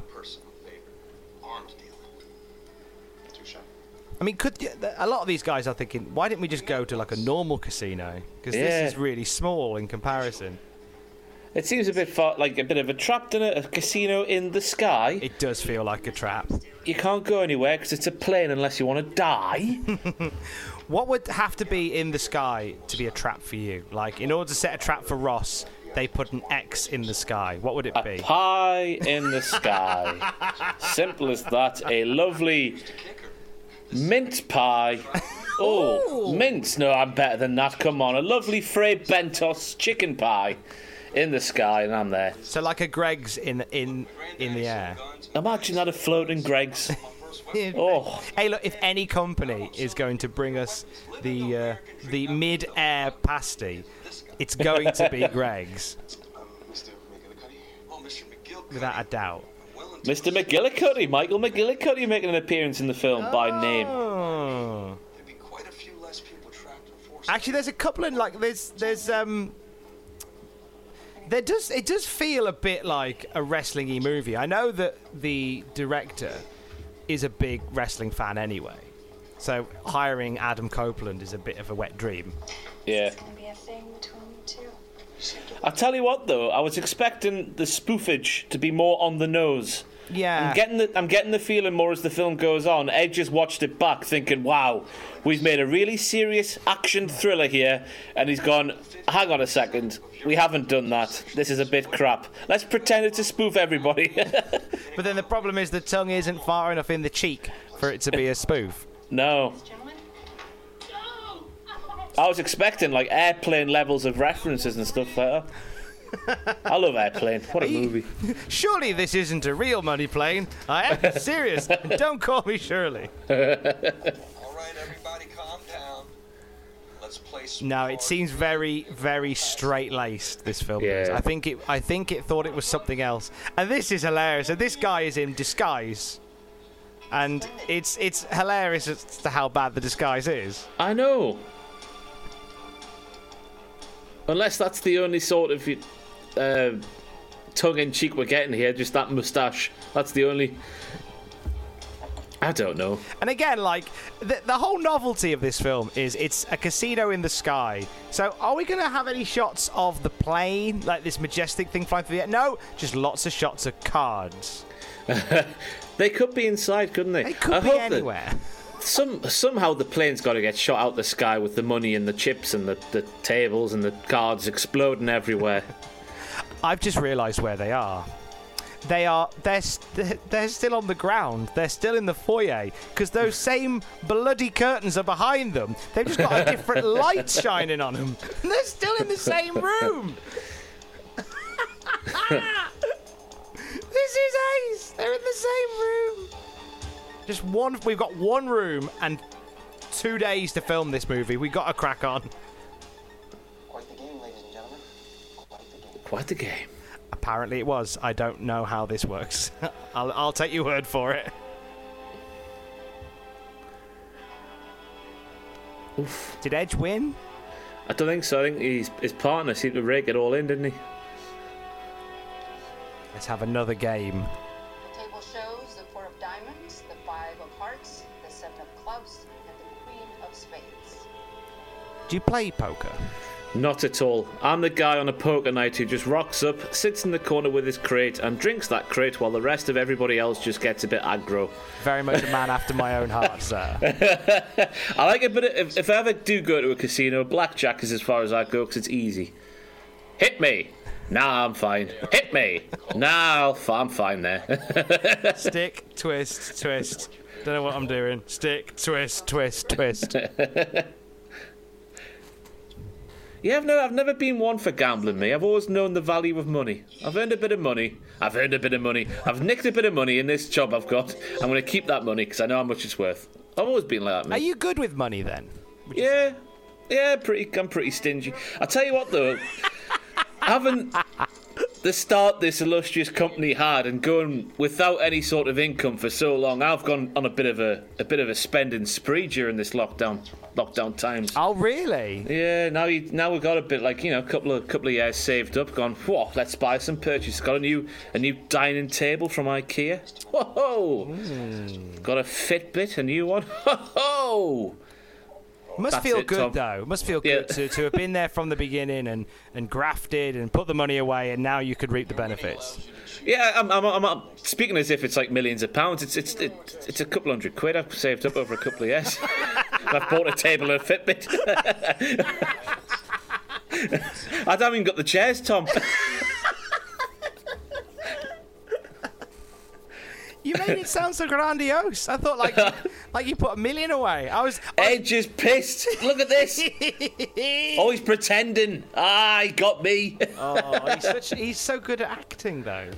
I mean, could a lot of these guys are thinking, why didn't we just go to like a normal casino? Because Yeah. this is really small in comparison. It seems a bit far, like a bit of a trap, doesn't it? A casino in the sky. It does feel like a trap. You can't go anywhere because it's a plane unless you want to die. What would have to be in the sky to be a trap for you? Like, in order to set a trap for Ross, they put an X in the sky. What would it be? Pie in the sky. Simple as that. A lovely mint pie. Oh, mint. No, I'm better than that. Come on. A lovely Fray Bentos chicken pie in the sky, and I'm there. So, like a Greggs in in in the air. Imagine that a floating Greggs. Oh. Hey, look! If any company is going to bring us the uh, the mid-air pasty, it's going to be Greggs, without a doubt. Mr. McGillicuddy, Michael McGillicuddy making an appearance in the film by name. Oh. Actually, there's a couple of like there's there's um. There does it does feel a bit like a wrestling-y movie. I know that the director is a big wrestling fan anyway, so hiring Adam Copeland is a bit of a wet dream. Yeah. Be a thing between. I tell you what, though, I was expecting the spoofage to be more on the nose. Yeah. I'm getting the I'm getting the feeling more as the film goes on. Ed just watched it back, thinking, "Wow, we've made a really serious action thriller here," and he's gone. Hang on a second, we haven't done that. This is a bit crap. Let's pretend it's a spoof, everybody. But then the problem is the tongue isn't far enough in the cheek for it to be a spoof. no. I was expecting like airplane levels of references and stuff like that. I love Airplane. What a movie. Surely this isn't a real money plane. I am serious. Don't call me Shirley. All right, everybody, calm down. Let's play some No, it seems very, very straight laced. This film. does. Yeah. I think it. I think it thought it was something else. And this is hilarious. And this guy is in disguise. And it's it's hilarious as to how bad the disguise is. I know. Unless that's the only sort of uh, tongue in cheek we're getting here, just that moustache. That's the only. I don't know. And again, like the, the whole novelty of this film is it's a casino in the sky. So are we going to have any shots of the plane, like this majestic thing flying through the air? No, just lots of shots of cards. they could be inside, couldn't they? They could I be anywhere. Some somehow the plane's got to get shot out the sky with the money and the chips and the, the tables and the cards exploding everywhere. I've just realised where they are. They are they're st- they're still on the ground. They're still in the foyer because those same bloody curtains are behind them. They've just got a different light shining on them. And they're still in the same room. this is ace. They're in the same room. Just one. We've got one room and two days to film this movie. We got a crack on. Quite the game. Apparently it was. I don't know how this works. I'll, I'll take your word for it. Oof. Did Edge win? I don't think so. I think his, his partner seemed to rake it all in, didn't he? Let's have another game. The table shows the four of diamonds, the five of hearts, the seven of clubs, and the queen of spades. Do you play poker? Not at all. I'm the guy on a poker night who just rocks up, sits in the corner with his crate, and drinks that crate while the rest of everybody else just gets a bit aggro. Very much a man after my own heart, sir. I like it, but if, if I ever do go to a casino, blackjack is as far as I go because it's easy. Hit me. Nah, I'm fine. Hit me. Nah, f- I'm fine there. Stick, twist, twist. Don't know what I'm doing. Stick, twist, twist, twist. Yeah, I've, no, I've never been one for gambling, me. I've always known the value of money. I've earned a bit of money. I've earned a bit of money. I've nicked a bit of money in this job I've got. I'm going to keep that money because I know how much it's worth. I've always been like that, me. Are you good with money then? Yeah, yeah, pretty. I'm pretty stingy. I tell you what, though, having the start this illustrious company had and going without any sort of income for so long, I've gone on a bit of a a bit of a spending spree during this lockdown lockdown times. Oh, really? Yeah. Now now we've got a bit like you know a couple of couple of years saved up. Gone. Whoa, let's buy some purchase. Got a new a new dining table from IKEA. Whoa. Hmm. Got a Fitbit, a new one. Whoa. Must That's feel it, good Tom. though. Must feel Yeah. good to, to have been there from the beginning and, and grafted and put the money away, and now you could reap the benefits. Yeah, I'm, I'm, I'm, I'm speaking as if it's like millions of pounds. It's it's it, it's a couple hundred quid I've saved up over a couple of years. I've bought a table and a Fitbit. I haven't even got the chairs, Tom. You made it sound so grandiose. I thought like like you put a million away. I was Edge is pissed. Look at this. oh, he's pretending. Ah, he got me. oh, he's such he's so good at acting though.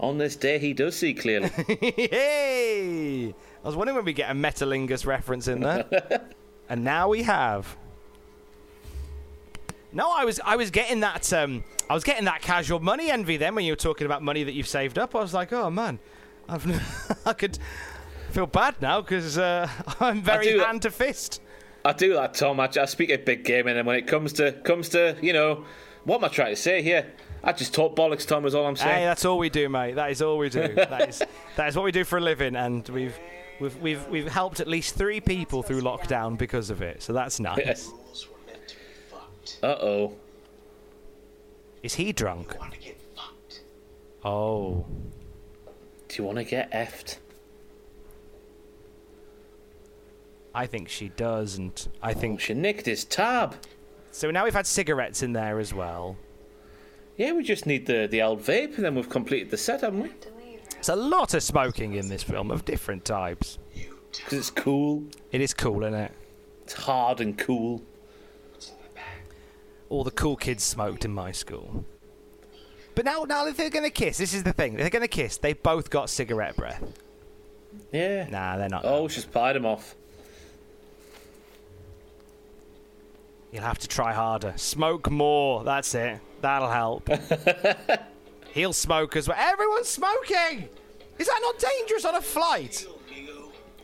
On this day, he does see clearly. hey! I was wondering when we get a Metalingus reference in there. and now we have. No, I was I was getting that um I was getting that casual money envy then when you were talking about money that you've saved up. I was like, oh man, I've I could feel bad now because uh, I'm very do- hand to fist. I do that, Tom. I, I speak a big game, and then when it comes to comes to you know, what am I trying to say here? I just talk bollocks, Tom. Is all I'm saying. Hey, that's all we do, mate. That is all we do. that is that is what we do for a living, and we've we've we've we've helped at least three people through lockdown because of it. So that's nice. Uh oh. Is he drunk? Oh. Do you want to get effed? I think she does, and I oh, think she nicked his tab. So now we've had cigarettes in there as well. Yeah, we just need the the old vape, and then we've completed the set, haven't we? It's a lot of smoking in this film of different types. Because it's cool. It is cool, isn't it? It's hard and cool. All the cool kids smoked in my school. But now, now if they're going to kiss, this is the thing. They're going to kiss. They both got cigarette breath. Yeah. Nah, they're not. Oh, she's pied him off. You'll have to try harder. Smoke more. That's it. That'll help. He'll smoke as well. Everyone's smoking. Is that not dangerous on a flight?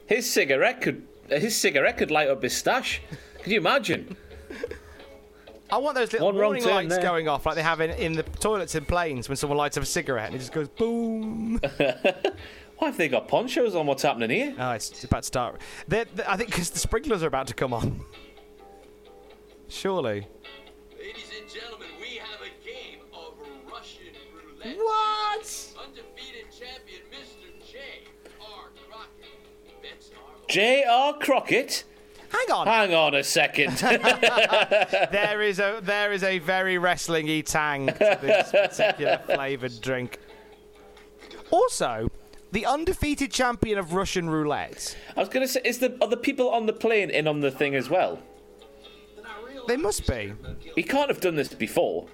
His cigarette could his cigarette could light up his stash. Can you imagine? I want those little One wrong warning turn lights there. going off like they have in, in the toilets in planes when someone lights up a cigarette and it just goes boom. Why have they got ponchos on? What's happening here? Oh, it's about to start. They're, they I think because the sprinklers are about to come on. Surely. Ladies and gentlemen, we have a game of Russian roulette. What? Undefeated champion Mr. J. R. Crockett. Bets are J.R. Crockett. Hang on. Hang on a second. there is a there is a very wrestling-y tang to this particular flavoured drink. Also, the undefeated champion of Russian roulette. I was going to say, is the are the people on the plane in on the thing as well? They must be. He can't have done this before,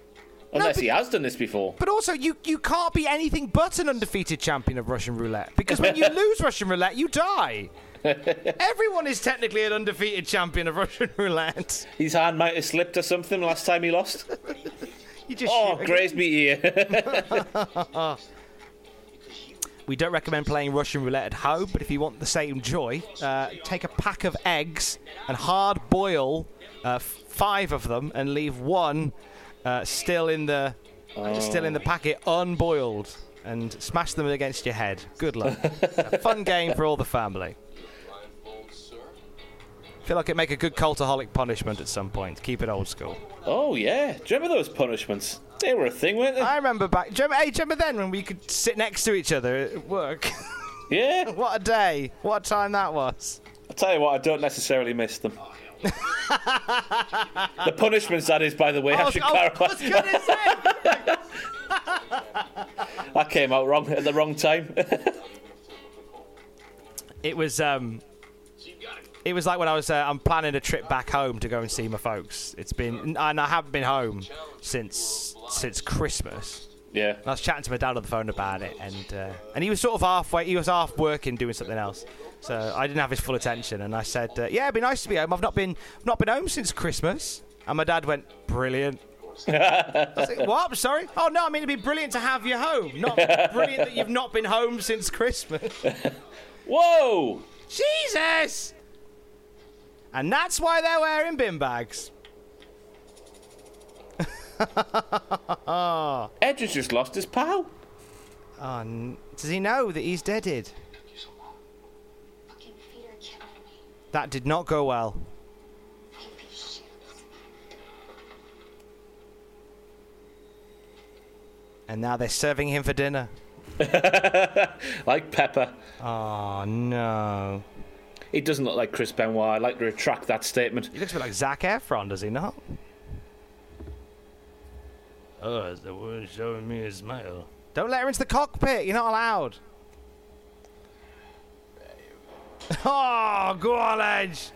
unless he has done this before. But also, you, you can't be anything but an undefeated champion of Russian roulette because when you lose Russian roulette, you die. Everyone is technically an undefeated champion of Russian roulette. His hand might have slipped or something last time he lost. You just oh, shoot grazed me ear. We don't recommend playing Russian roulette at home, but if you want the same joy, uh, take a pack of eggs and hard boil uh, five of them and leave one uh, still in the still in the packet unboiled and smash them against your head. Good luck. a fun game for all the family. Feel like it'd make a good cultaholic punishment at some point. Keep it old school. oh yeah, do you remember those punishments? They were a thing, weren't they? I remember back. Do you remember, hey, do you remember then when we could sit next to each other at work? Yeah. what a day! What a time that was. I'll tell you what, I don't necessarily miss them. the punishments, that is, by the way, I, was- should I clarify. was gonna say. that came out wrong at the wrong time. It was um, it was like when I was uh, I'm planning a trip back home to go and see my folks. It's been and I haven't been home since since Christmas. yeah. I was chatting to my dad on the phone about it, and uh, and he was sort of halfway. He was half working, doing something else. So I didn't have his full attention, and I said, uh, "Yeah, it'd be nice to be home. I've not been I've not been home since Christmas." And my dad went, "Brilliant." I was like, what? I'm sorry. Oh no, I mean it'd be brilliant to have you home. Not brilliant that you've not been home since Christmas. Whoa! Jesus! And that's why they're wearing bin bags. oh, Edge has just lost his pal. Oh, n- does he know that he's deaded? That did not go well. And now they're serving him for dinner. like Pepper. Oh no. He doesn't look like Chris Benoit. I'd like to retract that statement. He looks a bit like Zac Efron, does he not? Oh, is the one showing me a smile? Don't let her into the cockpit. You're not allowed. Oh, go on, Edge.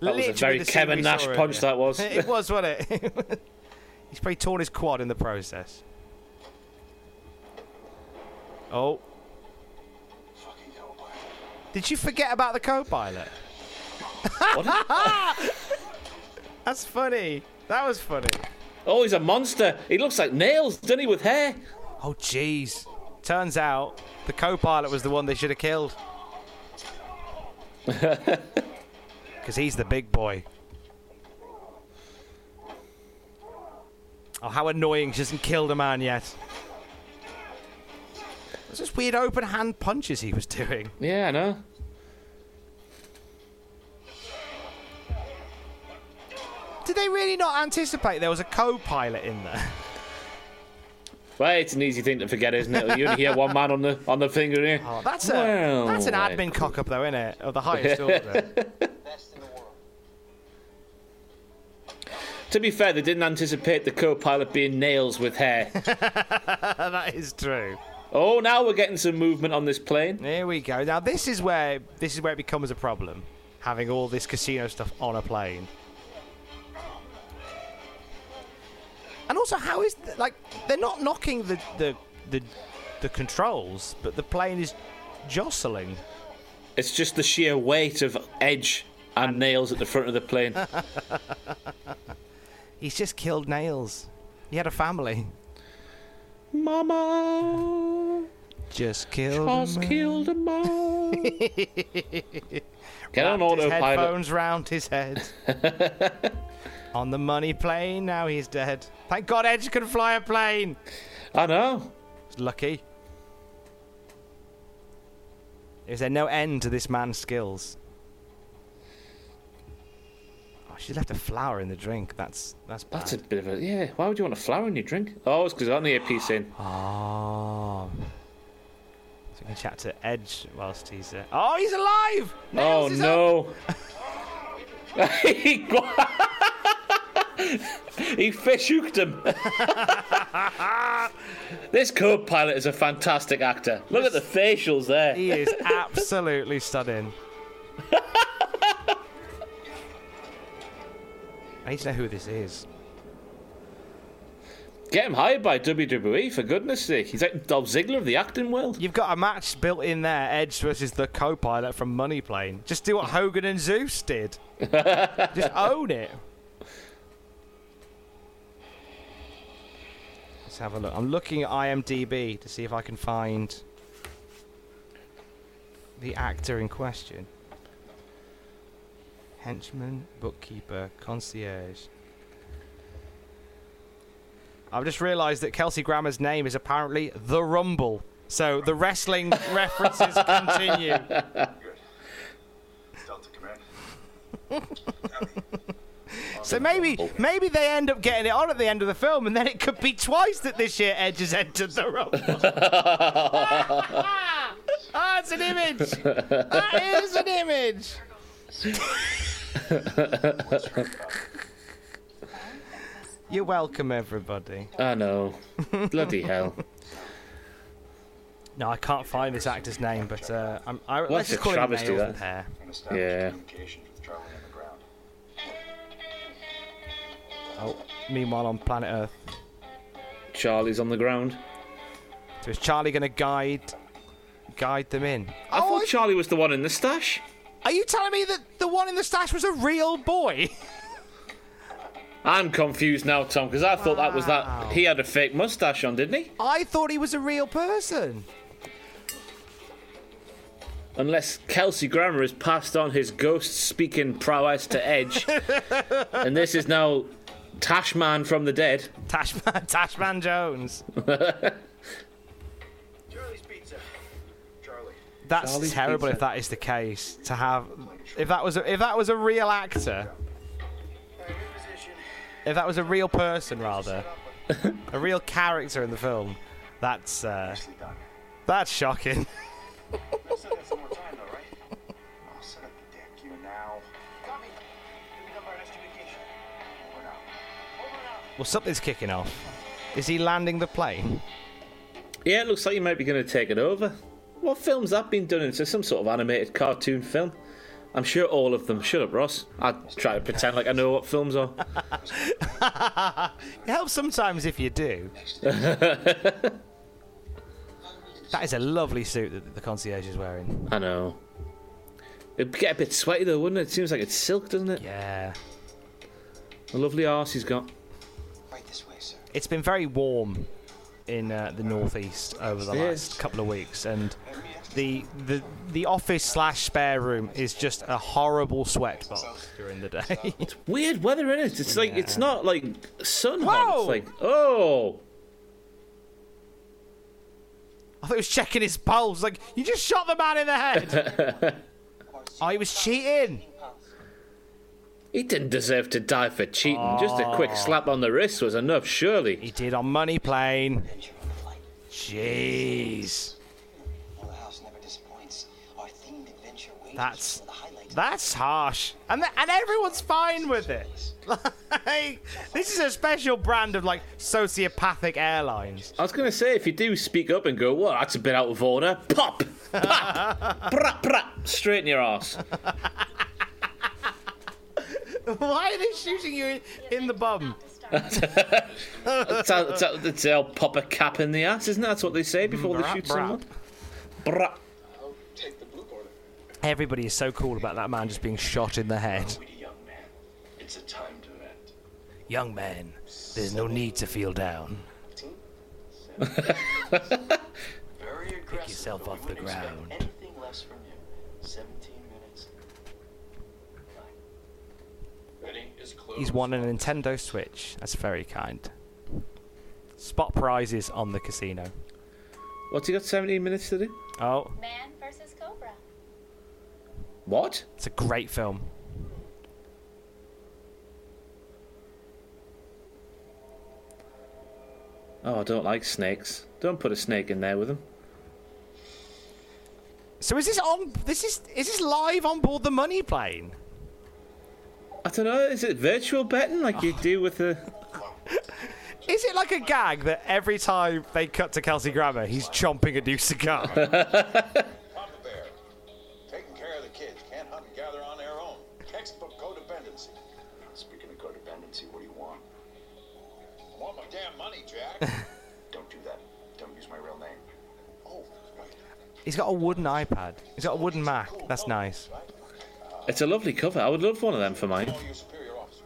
That was a very Kevin Nash saw punch, earlier. that was. it was, wasn't it? He's probably torn his quad in the process. Oh. Did you forget about the co-pilot? That's funny. That was funny. Oh, he's a monster. He looks like nails, doesn't he, with hair? Oh, jeez. Turns out the co-pilot was the one they should have killed. Because he's the big boy. Oh, how annoying she hasn't killed a man yet. What's this weird open hand punches he was doing? Yeah, I know. Did they really not anticipate there was a co-pilot in there? Well, it's an easy thing to forget, isn't it? You only hear one man on the on the finger here. Oh, that's a Well, that's an admin cock up though, isn't it? Of the highest order. To be fair, they didn't anticipate the co-pilot being nails with hair. that is true. Oh, now we're getting some movement on this plane. Here we go. Now this is where this is where it becomes a problem, having all this casino stuff on a plane. And also, how is th- like they're not knocking the the the, the controls, but the plane is jostling. It's just the sheer weight of Edge and nails at the front of the plane. He's just killed Nails. He had a family. Mama. Just killed Just him. killed him all. Get on Wrapped his headphones round his head. on the money plane, now he's dead. Thank God Edge can fly a plane. I know. He's lucky. Is there no end to this man's skills? Oh, she left a flower in the drink. That's that's bad. That's a bit of a yeah. Why would you want a flower in your drink? Oh, it's because I got the earpiece in. Oh. So we can chat to Edge whilst he's. Uh... Oh, he's alive! oh Nails is no! he he fish hooked him. this co-pilot is a fantastic actor. Look at the facials there. He is absolutely stunning. I need to know who this is. Get him hired by WWE for goodness sake. He's like Dolph Ziggler of the acting world. You've got a match built in there, Edge versus the co-pilot from Money Plane. Just do what Hogan and Zeus did. Just own it. Let's have a look. I'm looking at IMDb to see if I can find the actor in question. Henchman, bookkeeper, concierge. I've just realised that Kelsey Grammer's name is apparently The Rumble. So the wrestling references continue. Delta Command. So maybe maybe they end up getting it on at the end of the film, and then it could be twice that this year Edge has entered the Rumble. Ah, it's an image. That is an image. You're welcome, everybody. I know. Bloody hell. No, I can't find this actor's name, but uh, I'm, I, let's just call him Nails that. hair. Yeah. Communication with Charlie on the ground. Oh, meanwhile on planet Earth. Charlie's on the ground. So is Charlie going to guide guide them in? I thought Charlie was the one in the stash. Are you telling me that the one in the stash was a real boy? I'm confused now, Tom, because I thought that was that. He had a fake mustache on, didn't he? I thought he was a real person. Unless Kelsey Grammer has passed on his ghost speaking prowess to Edge. and this is now Tashman from the dead. Tashman, Tashman Jones. Charlie's Pizza. Charlie. That's Charlie's terrible if that is the case. To have, if that was a, if that was a real actor, if that was a real person rather, a real character in the film, that's uh, that's shocking. Well, something's kicking off. Is he landing the plane? Yeah, it looks like you might be going to take it over. What film's that been done into? Some sort of animated cartoon film? I'm sure all of them. Shut up, Ross. I try to pretend like I know what films are. It helps sometimes if you do. That is a lovely suit that the concierge is wearing. I know. It'd get a bit sweaty though, wouldn't it? It seems like it's silk, doesn't it? Yeah. A lovely arse he's got. Right this way, sir. It's been very warm in uh, the northeast over the Yes. last couple of weeks, and the the the office slash spare room is just a horrible sweat box during the day. it's Weird weather in it. It's like it's not like sun hot. It's like oh, I thought he was checking his pulse. Like you just shot the man in the head. oh, he was cheating. he didn't deserve to die for cheating. Just a quick Oh. slap on the wrist was enough, surely. He did on Money Plane. Jeez, that's for the highlights. that's harsh, and th- and everyone's fine with it. Like, this is a special brand of like sociopathic airlines. I was going to say, if you do speak up and go, well, that's a bit out of order, pop! Pop! Brap, brap, straight in your ass. Why are they shooting you in, in the bum? It's how- it's how- it's they'll pop a cap in the ass, isn't it? That's what they say before they mm, shoot brap. someone. Brap. Everybody is so cool about that man just being shot in the head. Young man, It's a time to end. Young man, there's no need to feel down. Very. Pick yourself off the ground. Anything less from you. 17 minutes. Ready. He's won a Nintendo Switch. That's very kind. Spot prizes on the casino. What's he got 17 minutes to do? Oh, Man versus Cobra. What? it's a great film. Oh, I don't like snakes. Don't put a snake in there with them. So is this on? This is is this live on board the money plane? I don't know. Is it virtual betting like you oh. do with the? Is it like a gag that every time they cut to Kelsey Grammer, he's chomping a new cigar? Damn money, Jack. Don't do that. Don't use my real name. oh, right. he's got a wooden iPad. He's got a wooden oh, Mac. That's oh, nice. It's a lovely cover. I would love one of them for mine. Your superior officer.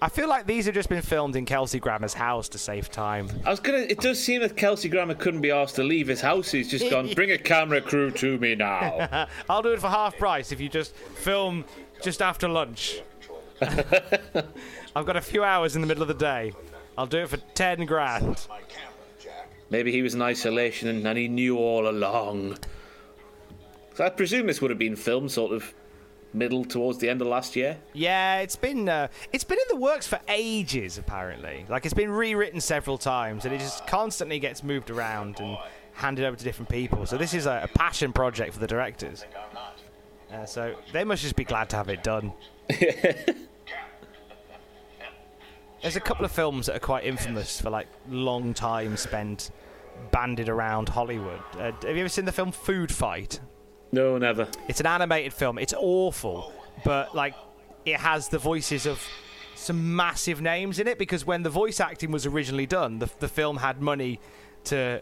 I feel like these have just been filmed in Kelsey Grammer's house to save time. I was gonna. It does seem that Kelsey Grammer couldn't be asked to leave his house. He's just gone. Bring a camera crew to me now. I'll do it for half price if you just film just after lunch. I've got a few hours in the middle of the day. I'll do it for ten grand. Maybe he was in isolation and, and he knew all along. So I presume this would have been filmed sort of middle towards the end of last year. Yeah, it's been uh, it's been in the works for ages. Apparently, like it's been rewritten several times, and it just constantly gets moved around and handed over to different people. So this is a, a passion project for the directors. Uh, so they must just be glad to have it done. There's a couple of films that are quite infamous for like long time spent banded around Hollywood. Uh, have you ever seen the film Food Fight? No, never. It's an animated film. It's awful, but like it has the voices of some massive names in it because when the voice acting was originally done, the, the film had money to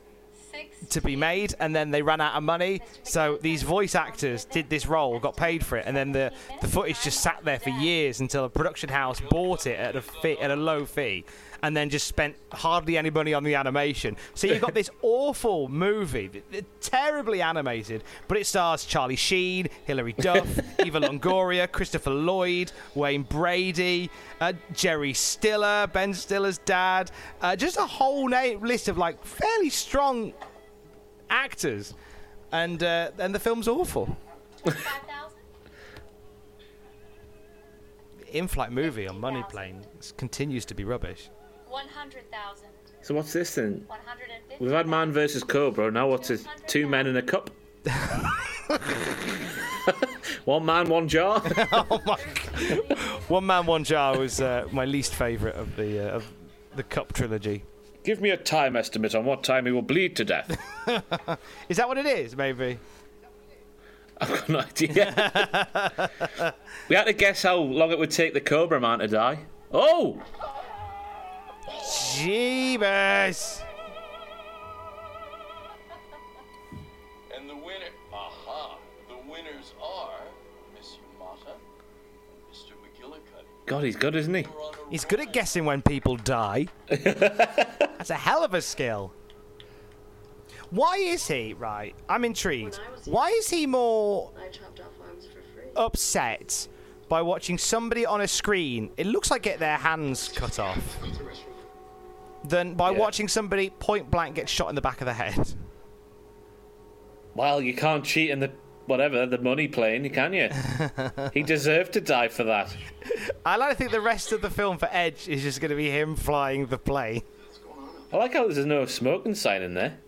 to be made and then they ran out of money. So these voice actors did this role got paid for it and then the, the footage just sat there for years until a production house bought it at a fee, at a low fee and then just spent hardly any money on the animation so you've got this awful movie th- th- terribly animated but it stars Charlie Sheen Hilary Duff Eva Longoria Christopher Lloyd Wayne Brady uh, Jerry Stiller Ben Stiller's dad uh, just a whole na- list of like fairly strong actors, and uh, and the film's awful. In-flight movie on Money Plane continues to be rubbish. 100,000. So what's this then? 150. We've had Man versus Cobra. Now what's it? Two men in a cup. one man, one jar. oh my! God. One Man, One Jar was uh, my least favourite of the uh, of the Cup trilogy. Give me a time estimate on what time he will bleed to death. Is that what it is? Maybe. I've got no idea. we had to guess how long it would take the Cobra man to die. Oh! Jeebus! And the winner, aha, the winners are Miss Yamata and Mr. McGillicuddy. God, he's good, isn't he? He's good at guessing when people die. That's a hell of a skill. Why is he, right? I'm intrigued. Why is he more upset by watching somebody on a screen, it looks like get their hands cut off, than by Yeah. watching somebody point blank get shot in the back of the head? Well, you can't cheat in the whatever the money plane, can you? he deserved to die for that. I like to think the rest of the film for Edge is just going to be him flying the plane. I like how there's no smoking sign in there.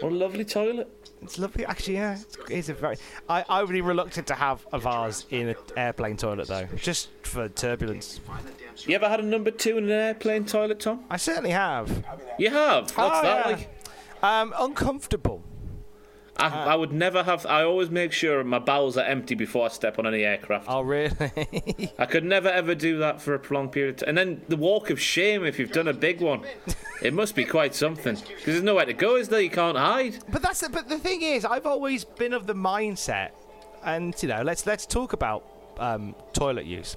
What a lovely toilet. It's lovely, actually. Yeah, it's, it's a very. I I would be reluctant to have a vase in an airplane toilet though, just for turbulence. You ever had a number two in an airplane toilet, Tom? I certainly have. You have. What's Oh, that yeah. like? Um, uncomfortable. I, I would never have. I always make sure my bowels are empty before I step on any aircraft. Oh, really? I could never ever do that for a prolonged period. Of time. And then the walk of shame if you've done a big one. it must be quite something because there's nowhere to go, is there? You can't hide. But that's the, but the thing is, I've always been of the mindset, and you know, let's let's talk about um, toilet use.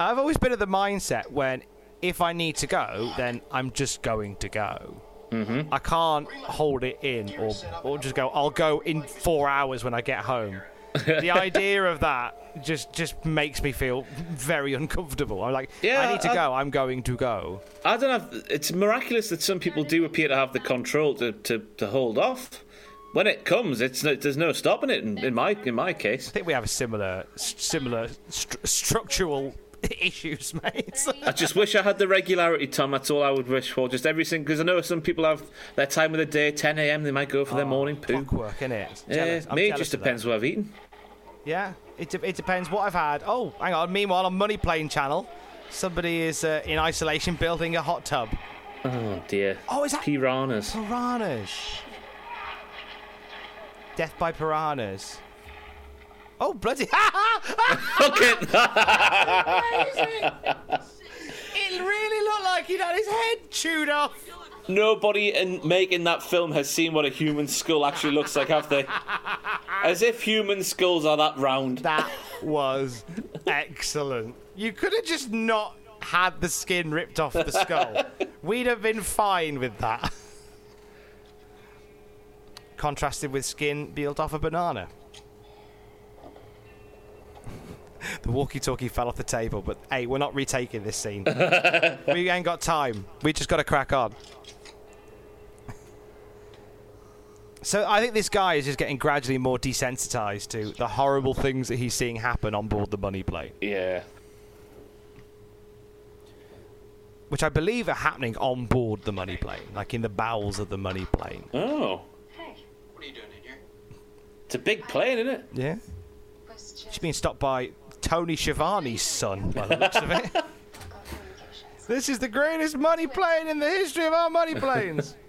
I've always been of the mindset when if I need to go, then I'm just going to go. Mm-hmm. I can't hold it in or or just go. I'll go in four hours when I get home. the idea of that just just makes me feel very uncomfortable. I'm like, Yeah, I need to I- go. I'm going to go. I don't have. It's miraculous that some people do appear to have the control to, to, to hold off. When it comes, it's there's no stopping it. In, in my in my case, I think we have a similar similar stru- structural issues, mate. I just wish I had the regularity, Tom. That's all I would wish for. Just everything, because I know some people have their time of the day, 10 a.m. They might go for their morning poo. Work, innit? Yeah, Jealous. I'm me it just of that. depends what I've eaten. Yeah, it, de- it depends what I've had. Oh, hang on. Meanwhile, on Money Plane Channel, somebody is uh, in isolation building a hot tub. Oh dear. Oh, is that piranhas? Piranhas. Death by piranhas. Oh, bloody! Look at It really looked like he'd had his head chewed off. Nobody in making that film has seen what a human skull actually looks like, have they? As if human skulls are that round. That was excellent. You could have just not had the skin ripped off the skull. We'd have been fine with that. Contrasted with skin peeled off a banana. The walkie-talkie fell off the table, but hey, we're not retaking this scene. we ain't got time. We just got to crack on. So I think this guy is just getting gradually more desensitized to the horrible things that he's seeing happen on board the money plane, Yeah. which I believe are happening on board the money plane, like in the bowels of the money plane. Oh. Hey. What are you doing in here? It's a big plane, isn't it? Yeah. She's being stopped by Tony Schiavone's son, by the looks of it. this is the greatest money plane in the history of our money planes.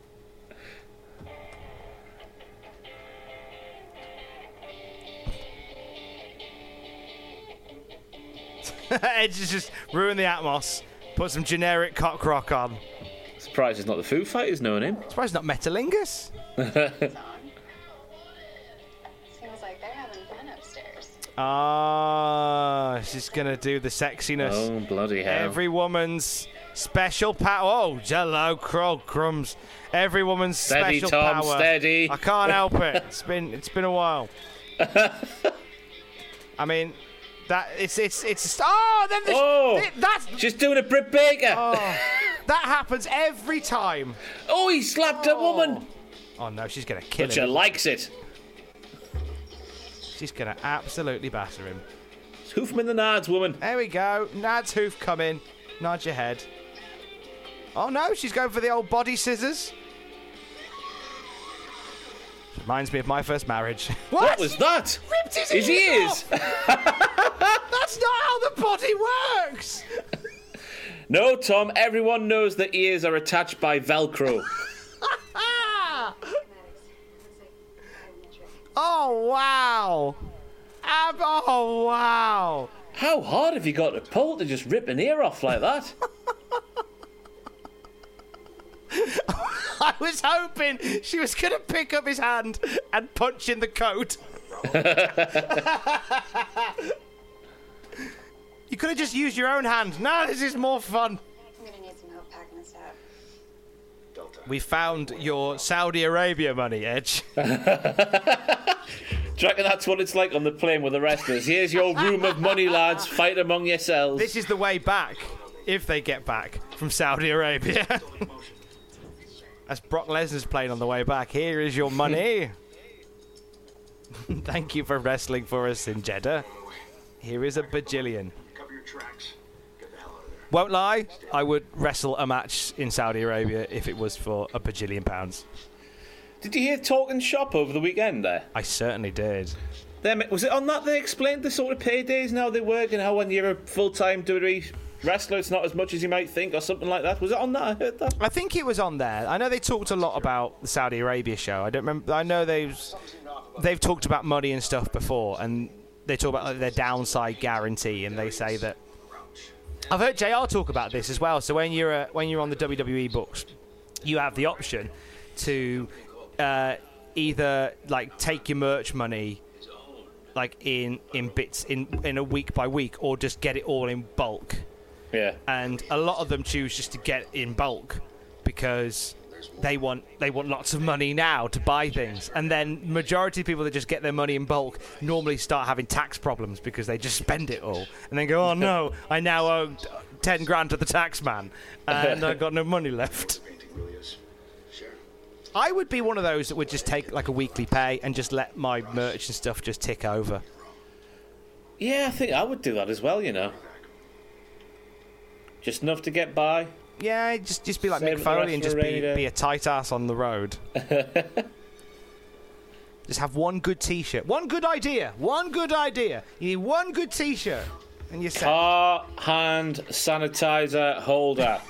Edge has just ruined the Atmos. Put some generic cock rock on. Surprised it's not the Foo Fighters knowing him. Surprised it's not Metalingus. Ah, she's gonna do the sexiness. Oh, bloody hell. Every woman's special power. Oh, jello, crow, crumbs. Every woman's Steady, special Tom, power. steady. I can't help it. It's been it's been a while. I mean, that it's it's it's. Oh, then this, Oh, thi- that's She's doing a Britt Baker. oh, that happens every time. Oh, he slapped a woman. Oh no, she's gonna kill him. But she likes it. She's gonna absolutely batter him. Hoof him in the nads, woman. There we go. Nad's hoof coming. Nod your head. Oh no, she's going for the old body scissors. Reminds me of my first marriage. What, was that? Ripped his, His ears. off! That's not how the body works. No, Tom. Everyone knows that ears are attached by Velcro. oh wow! Oh wow! How hard have you got to pull to just rip an ear off like that? I was hoping she was gonna pick up his hand and punch in the coat. you could have just used your own hand. No, this is more fun. I'm gonna need some help packing this up. We found your Saudi Arabia money, Edge. Do you reckon that's what it's like on the plane with the rest wrestlers? Here's your room of money, lads. Fight among yourselves. This is the way back, if they get back from Saudi Arabia. That's Brock Lesnar's plane on the way back. Here is your money. Thank you for wrestling for us in Jeddah. Here is a bajillion. Cover your tracks. Get the hell out of there. Won't lie, I would wrestle a match in Saudi Arabia if it was for a bajillion pounds. Did you hear Talking Shop over the weekend there? I certainly did. Them, was it on that they explained the sort of paydays now they work and how when you're a full time WWE wrestler it's not as much as you might think or something like that? Was it on that? I heard that. I think it was on there. I know they talked a lot about the Saudi Arabia show. I don't remember. I know they was they've talked about money and stuff before, and they talk about like, their downside guarantee, and they say that. I've heard Jr. talk about this as well. So when you're uh, when you're on the WWE books, you have the option to uh, either like take your merch money like in in bits in in a week by week, or just get it all in bulk. Yeah. And a lot of them choose just to get in bulk because they want they want lots of money now to buy things. And then majority of people that just get their money in bulk normally start having tax problems because they just spend it all and then go, "Oh no, I now owe 10 grand to the tax man and I've got no money left." I would be one of those that would just take like a weekly pay and just let my merch and stuff just tick over. Yeah, I think I would do that as well. You know, just enough to get by. Yeah, just just be like Save Mick Foley and just be, be a tight ass on the road. just have one good T-shirt, one good idea, one good idea. You need one good T-shirt, and you're set. Car hand sanitizer holder.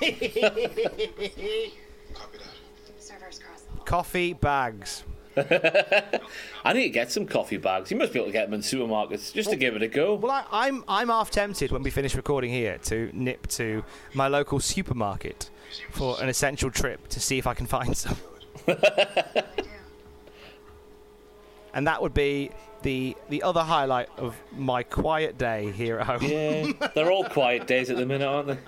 Coffee bags. I need to get some coffee bags. You must be able to get them in supermarkets just to give it a go. Well, I, I'm I'm half tempted when we finish recording here to nip to my local supermarket for an essential trip to see if I can find some. and that would be the the other highlight of my quiet day here at home. Yeah, they're all quiet days at the minute, aren't they?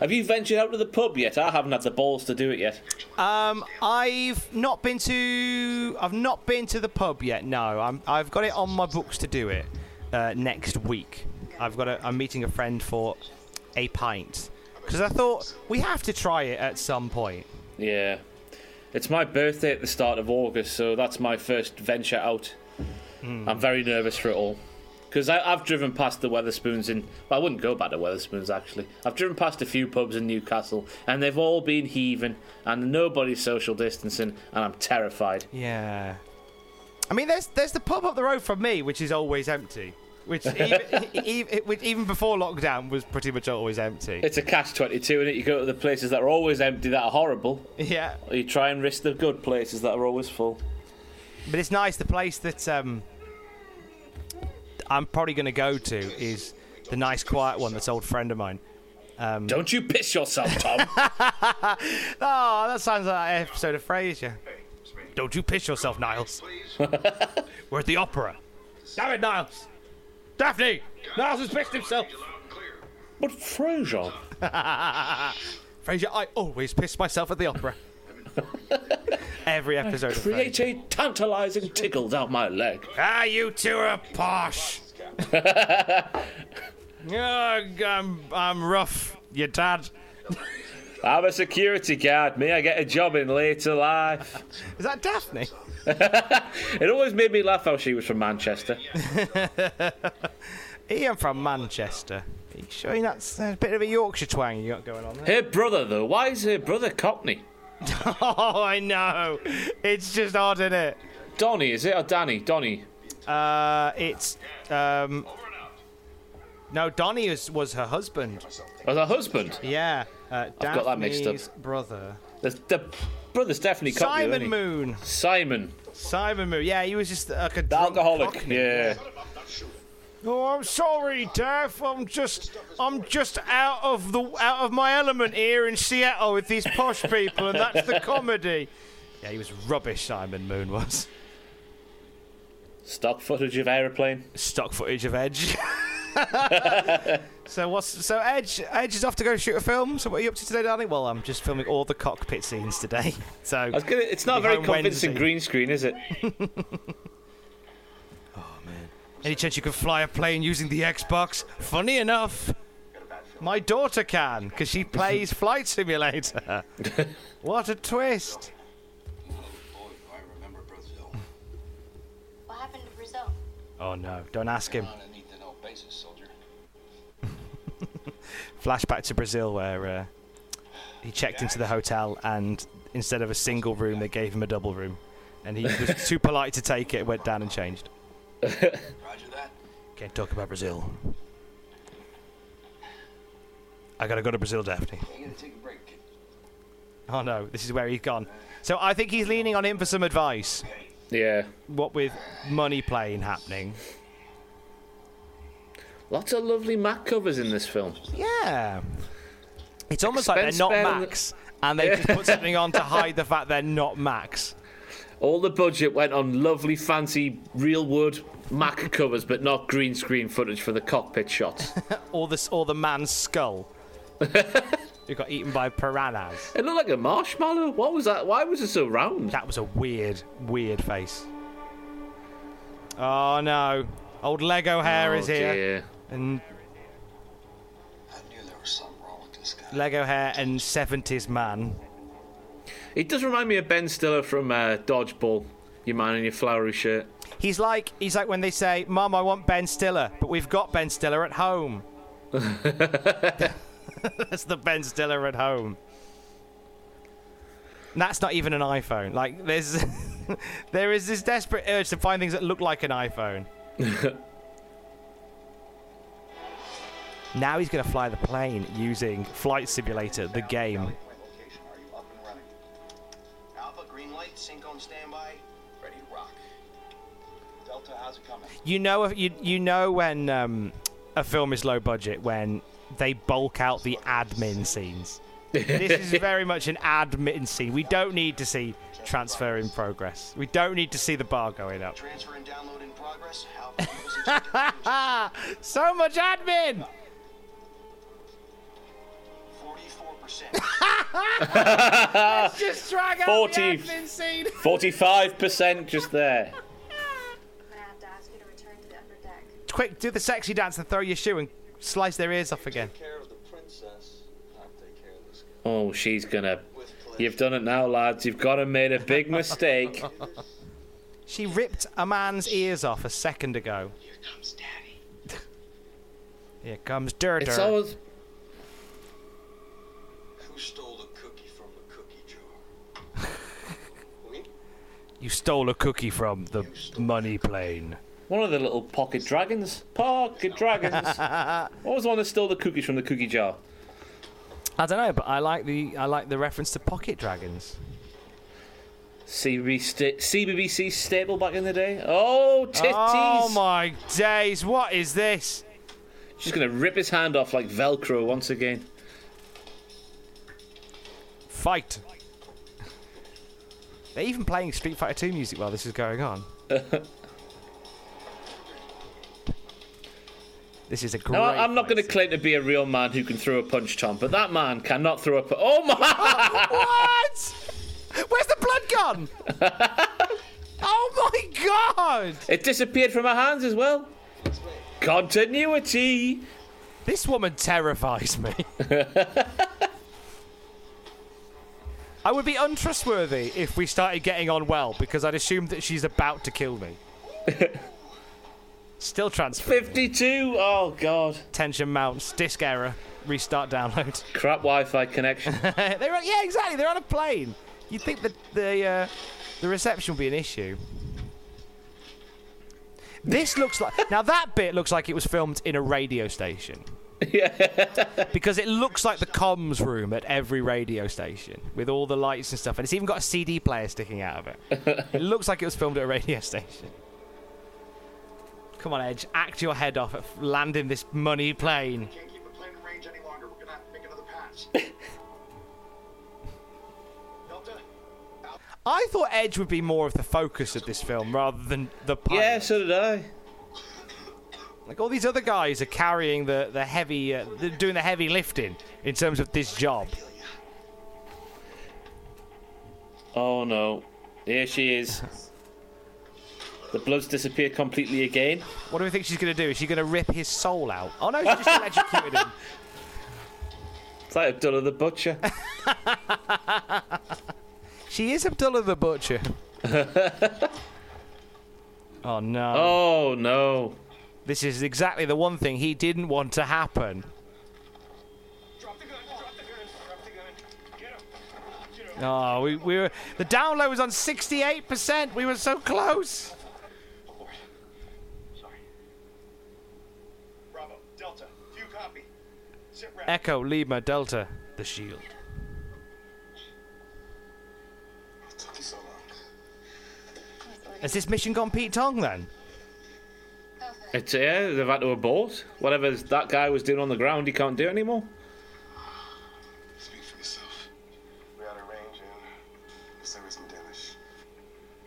Have you ventured out to the pub yet? I haven't had the balls to do it yet. Um, I've not been to I've not been to the pub yet. No, I'm I've got it on my books to do it uh, next week. I've got a, I'm meeting a friend for a pint because I thought we have to try it at some point. Yeah. It's my birthday at the start of August, so that's my first venture out. Hmm. I'm very nervous for it all. Because I've driven past the Wetherspoons in. Well, I wouldn't go back to Wetherspoons, actually. I've driven past a few pubs in Newcastle, and they've all been heaving, and nobody's social distancing, and I'm terrified. Yeah. I mean, there's there's the pub up the road from me, which is always empty. Which even, even, which even before lockdown was pretty much always empty. It's a catch 22, and it You go to the places that are always empty that are horrible, Yeah, or you try and risk the good places that are always full. but it's nice. The place that um, I'm probably going to go to is the nice, quiet one that's old friend of mine. Um, Don't you piss yourself, Tom. oh, that sounds like an episode of Frasier. Don't you piss yourself, Niles. We're at the opera. Damn it, Niles. Daphne! Niles has pissed himself. But Frasier. Frasier, I always piss myself at the opera. Every episode of Create Frasier. a tantalizing tickle down my leg. Ah, you two are posh. Yeah, I'm, I'm rough, your dad. I'm a security guard. May I get a job in later life? Is that Daphne? It always made me laugh how she was from Manchester. Ian from Manchester. Are you sure that's a bit of a Yorkshire twang you got going on there? Her brother, though, why is her brother Cockney? oh, I know. It's just odd, isn't it? Donny, is it? Or Danny? Donny. Uh, it's um. No, Donnie was, was her husband. Was her husband? Yeah, uh, I've got that mixed up. Brother. The, the brother's definitely Cockney. Simon? Moon. Simon. Simon Moon. Yeah, he was just like a The drunk alcoholic. Cockney. Yeah. Oh, I'm sorry, Daff. I'm just, I'm just out of the, out of my element here in Seattle with these posh people, and that's the comedy. Yeah, he was rubbish. Simon Moon was Stock footage of aeroplane. stock footage of Edge. so what's so Edge? Edge is off to go shoot a film. So what are you up to today, darling? Well, I'm just filming all the cockpit scenes today. So I was gonna, it's not a very convincing Wednesday. green screen, is it? Oh man! Any chance you can fly a plane using the Xbox? Funny enough, my daughter can because she plays Flight Simulator. what a twist! What happened to Brazil? Oh no! Don't ask him. Underneath the soldier. Flashback to Brazil where uh, he checked into the hotel and instead of a single room, they gave him a double room, and he was too polite to take it. Went down and changed. Roger that. Can't talk about Brazil. I gotta go to Brazil, Daphne. You gotta take a break, kid. Oh no, this is where he's gone. So I think he's leaning on him for some advice. Yeah. What with money playing happening. Lots of lovely Mac covers in this film. Yeah. It's almost like they're not spare on the- Max, and they just put something on to hide the fact they're not Max. All the budget went on lovely, fancy, real wood Mac covers, but not green screen footage for the cockpit shots. or this, or the man's skull. who got eaten by piranhas. It looked like a marshmallow. What was that? Why was it so round? That was a weird, weird face. Oh no. Old Lego hair Oh, is here. dear. And Lego hair and 70s man. It does remind me of Ben Stiller from uh, Dodgeball. Your man in your flowery shirt. He's like he's like when they say, "Mum, I want Ben Stiller," but we've got Ben Stiller at home. That's the Ben Stiller at home. And that's not even an iPhone. Like there's there is this desperate urge to find things that look like an iPhone. now he's going to fly the plane using Flight Simulator, the game. Alpha, green light, sync on standby, ready to rock. Delta, how's it coming? You know, you you know when um, a film is low budget when they bulk out the admin scenes. this is very much an admin scene. We don't need to see transfer in progress. We don't need to see the bar going up. Transfer and download in progress. so much admin. Let's just drag out 40, the admin scene. 45% just there. Quick, do the sexy dance and throw your shoe and slice their ears off again. Oh, she's gonna. You've done it now, lads. You've got to made a big mistake. She ripped a man's ears off a second ago. Here comes Daddy. Here comes Dirt. It's always. Who stole a cookie from the cookie jar? You stole a cookie from the money plane. One of the little pocket dragons. Pocket dragons. what was the one that stole the cookies from the cookie jar? I don't know, but I like the I like the reference to pocket dragons. CBB sta- CBBC stable back in the day. Oh, titties! Oh my days! What is this? She's gonna rip his hand off like Velcro once again. Fight! They're even playing Street Fighter 2 music while this is going on. this is a great. Now, I- I'm not going to claim to be a real man who can throw a punch, Tom, but that man cannot throw a punch. Oh my! what? Where's the blood gone? oh my god! It disappeared from her hands as well. Continuity. This woman terrifies me. I would be untrustworthy if we started getting on well because I'd assume that she's about to kill me. Still transfer. 52. Oh god. Tension mounts. Disk error. Restart download. Crap Wi-Fi connection. They're on, yeah, exactly. They're on a plane. You'd think that the uh, the reception would be an issue. This looks like now that bit looks like it was filmed in a radio station. because it looks like the comms room at every radio station with all the lights and stuff, and it's even got a CD player sticking out of it. it looks like it was filmed at a radio station. Come on, Edge, act your head off at landing this money plane. Can't keep the plane in range any longer. We're gonna have to make another pass. Delta, I thought Edge would be more of the focus of this film rather than the pilot. yeah, so did I. Like all these other guys are carrying the the heavy, uh, they're doing the heavy lifting in terms of this job. Oh no. Here she is. The blood's disappeared completely again. What do we think she's going to do? Is she going to rip his soul out? Oh no, she just electrocuted him. It's like Abdullah the Butcher. She is Abdullah the Butcher. oh no. Oh no. This is exactly the one thing he didn't want to happen. Oh, we, we were the download was on 68%. We were so close. Echo Lima Delta, the shield. Has this mission gone Pete Tong then? It's yeah, they've had to abort. Whatever that guy was doing on the ground, he can't do anymore. Speak for yourself. We had a range and guess there was some damage.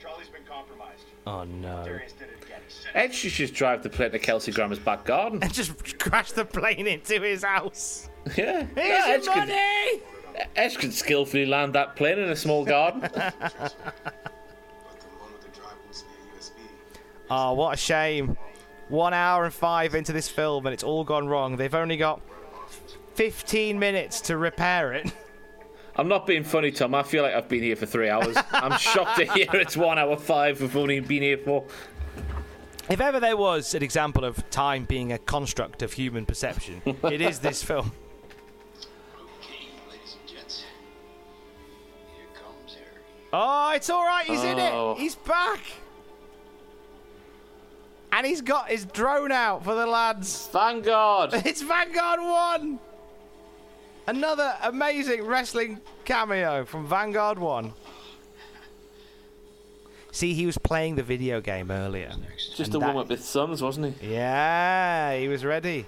Charlie's been compromised. Oh no. Darius did it again. Ed should just drive the plane to Kelsey Grammer's back garden. And just crash the plane into his house. Yeah. Here's yeah, your Edge could- money! Edge could skillfully land that plane in a small garden. Oh, what a shame. Oh, One hour and five into this film, and it's all gone wrong. They've only got 15 minutes to repair it. I'm not being funny, Tom. I feel like I've been here for three hours. I'm shocked to hear it's one hour five. We've only been here for. If ever there was an example of time being a construct of human perception, it is this film. Ladies and gents, here comes Harry. Oh, it's all right. He's in Oh. it. He's back. And he's got his drone out for the lads. Vanguard. It's Vanguard 1. Another amazing wrestling cameo from Vanguard 1. See, he was playing the video game earlier. Just a warm up with thumbs, wasn't he? Yeah, he was ready.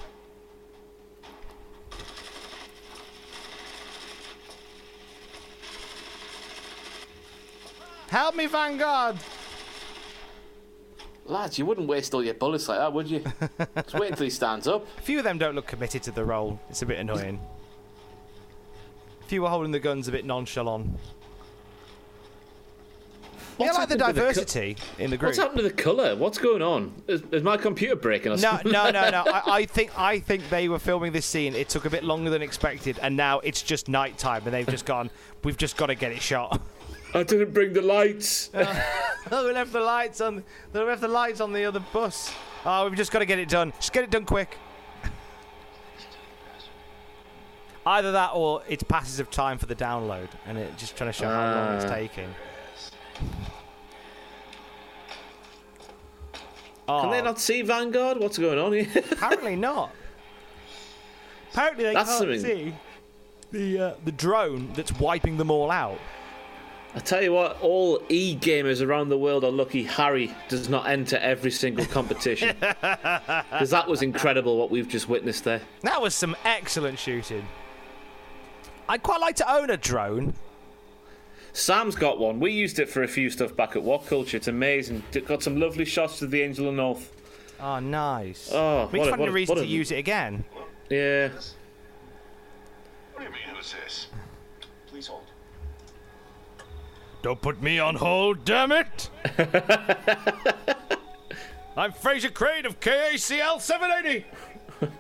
Help me, Vanguard! Lads, you wouldn't waste all your bullets like that, would you? Just wait until he stands up. A few of them don't look committed to the role. It's a bit annoying. A few are holding the guns a bit nonchalant. Yeah, I What's like the happened to the co- diversity in the group. What's happened to the colour? What's going on? Is, is my computer breaking or No, something? no, no, no. I, I think I think they were filming this scene. It took a bit longer than expected, and now it's just night time, and they've just gone. We've just got to get it shot. I didn't bring the lights. oh, we left the lights on. They left the lights on the other bus. Oh, we've just got to get it done. Just get it done quick. Either that, or it's passes of time for the download, and it just trying to show how long it's Ah. taking. Can they Oh. not see Vanguard? What's going on here? Apparently not. Apparently they That's can't something- see the uh, the drone that's wiping them all out. I tell you what, all e gamers around the world are lucky Harry does not enter every single competition. Because that was incredible what we've just witnessed there. That was some excellent shooting. I'd quite like to own a drone. Sam's got one. We used it for a few stuff back at What Culture. It's amazing. D- Got some lovely shots of the Angel of North. Oh, nice. Oh, we what just a- find a a- reason what to a- use it again. Yeah. What do you mean, who's this? Please hold. Don't put me on hold, damn it! I'm Frasier Crane of KACL 780.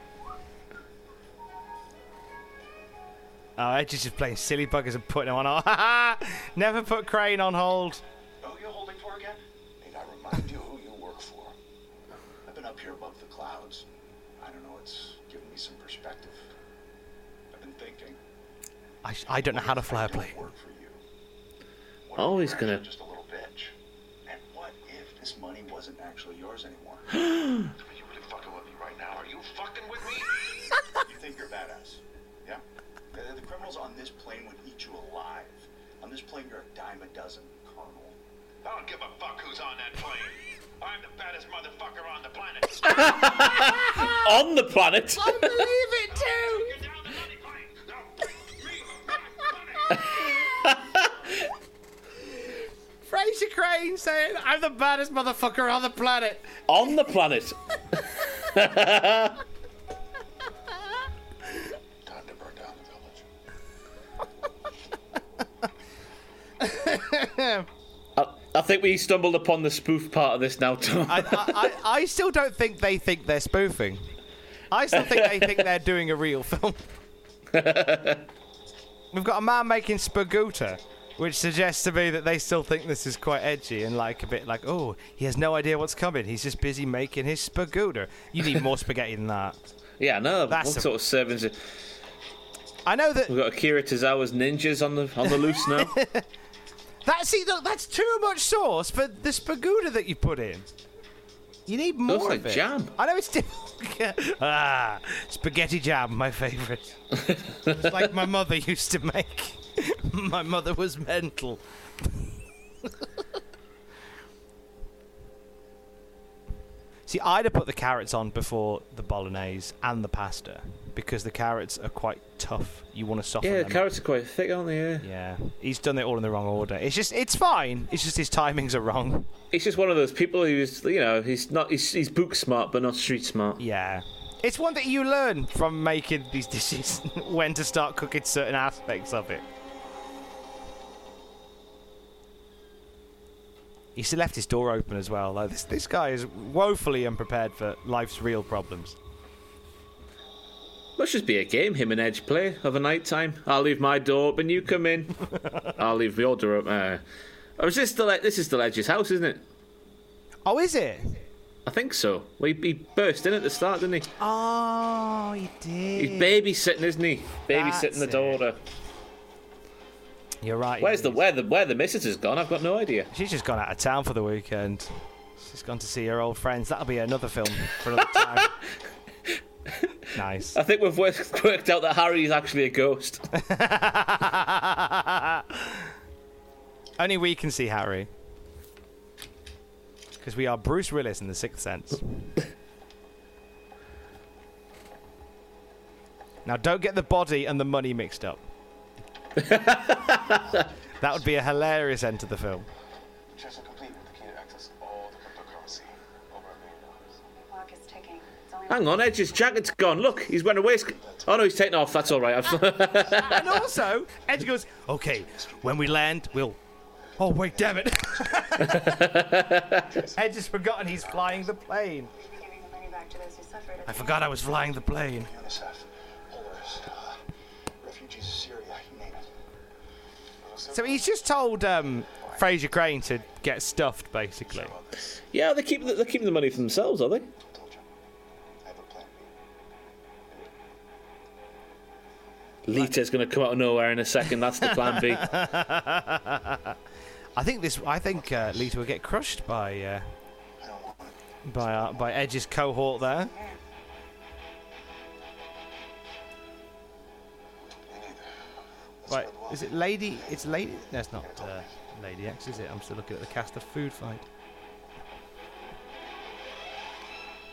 oh, Edge is just playing silly buggers and putting him on hold. Never put Crane on hold. Who you're holding for again? Need I remind you who you work for? I've been up here above the clouds. I don't know, it's given me some perspective. I've been thinking. I, sh- I don't know how to fly a plane. He's gonna. Just a little bitch. And what if this money wasn't actually yours anymore? Are you really fucking with me right now? Are you fucking with me? you think you're badass? Yeah? The, the criminals on this plane would eat you alive. On this plane, you're a dime a dozen, Colonel. I don't give a fuck who's on that plane. I'm the baddest motherfucker on the planet. On the planet. I believe it too. Frasier Crane saying, "I'm the baddest motherfucker on the planet." On the planet. Time to burn down the village. I, I think we stumbled upon the spoof part of this now, Tom. I, I, I, I still don't think they think they're spoofing. I still think they think they're doing a real film. We've got a man making Spagooter, which suggests to me that they still think this is quite edgy and like a bit like, oh, he has no idea what's coming. He's just busy making his Spagooter. You need more spaghetti than that. yeah, no. That's what a- sort of servings? I know that We've got Akira Tozawa's ninjas on the on the loose now. that see look, that's too much sauce for the Spagooter that you put in. You need more Looks like of it. jam. I know it's difficult. ah, spaghetti jam, my favourite. it's like my mother used to make. my mother was mental. See, I'd have put the carrots on before the bolognese and the pasta because the carrots are quite tough. You want to soften them. Yeah, them. the carrots are quite thick, aren't they? Yeah. Yeah, he's done it all in the wrong order. It's just, it's fine. It's just his timings are wrong. He's just one of those people who's, you know, he's not, he's, he's book smart but not street smart. Yeah. It's one that you learn from making these dishes when to start cooking certain aspects of it. He's left his door open as well. Like this, this guy is woefully unprepared for life's real problems. Must just be a game him and Edge play of a night time. I'll leave my door open, you come in. I'll leave your door open. Uh, oh, is this still this is the Edge's house, isn't it? Oh, is it? I think so. Well, he, he burst in at the start, didn't he? Oh, he did. He's babysitting, isn't he? Babysitting the That's daughter. You're right. Where's the where the where the missus has gone? I've got no idea. She's just gone out of town for the weekend. She's gone to see her old friends. That'll be another film for another time. nice. I think we've worked, worked out that Harry is actually a ghost. Only we can see Harry. Because we are Bruce Willis in The Sixth Sense. now, don't get the body and the money mixed up. that would be a hilarious end to the film. Checks complete with the key to access all the cryptocurrency. Over a million dollars. Clock is ticking. Hang on, Edge's jacket's gone. Look, he's wearing a waistcoat. Oh no, he's taken off. That's all right. Ah, and also, Edge goes, okay, when we land, we'll. Oh, wait, damn it. Edge has forgotten he's flying the plane. giving the money back to those who suffered. I forgot I was flying the plane. UNICEF, So he's just told um, Frasier Crane to get stuffed, basically. yeah, they keep the, they're keeping the money for themselves, are they? Lita's going to come out of nowhere in a second. That's the plan B. I think this. I think uh, Lita will get crushed by uh, by uh, by Edge's cohort there. Right, is it Lady? It's Lady. No, it's not uh, Lady X, is it? I'm still looking at the cast of Food Fight.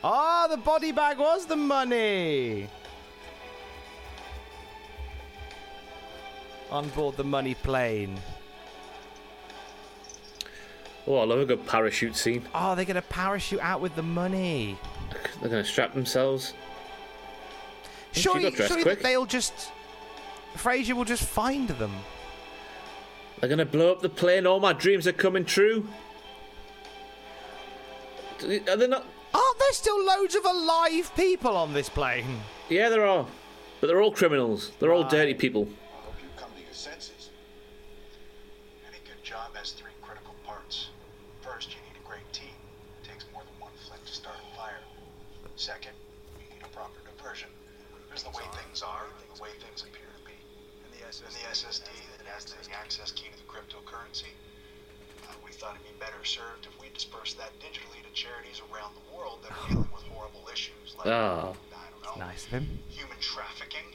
Ah, the body bag was the money. On board the money plane. Oh, I love a good parachute scene. Oh, they're going to parachute out with the money. They're going to strap themselves. She Surely, surely quick. they'll just. Frasier will just find them. They're going to blow up the plane. All my dreams are coming true. Are they not? Aren't there still loads of alive people on this plane? Yeah, there are. But they're all criminals. They're all dirty people. I hope you come to your senses. Any good job has three critical parts. First, you need a great team. It takes more than one flint to start a fire. Second, you need a proper diversion. There's the way things are and the way things appear to be. And the, SSD that has the access key to the cryptocurrency. Uh, we thought it'd be better served if we dispersed that digitally to charities around the world that are dealing with horrible issues like Oh, nice of him. human trafficking.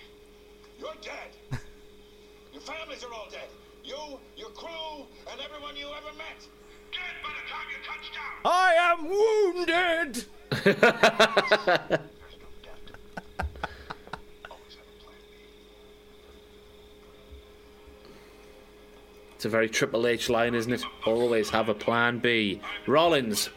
You're dead. your families are all dead. You, your crew, and everyone you ever met. Dead by the time you touch down. I am wounded. It's a very Triple H line, isn't it? Always have a plan B. Rollins.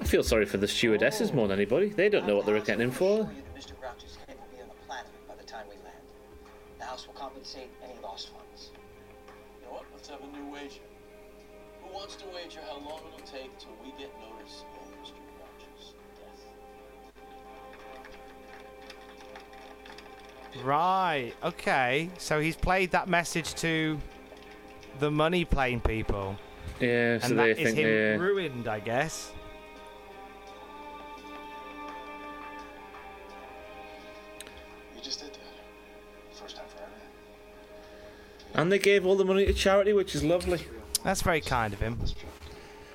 I feel sorry for the stewardesses more than anybody. They don't know what they're getting in for. Mr. Groucho's head will be on the planet by the time we land. The house will compensate any lost funds. You know what? Let's have a new wager. Who wants to wager how long it'll take till we get notice Right. Okay. So he's played that message to the money plane people. Yeah, so and they that is think him they. ruined, I guess. You just did that. First time for everything. And they gave all the money to charity, which is lovely. That's very kind of him.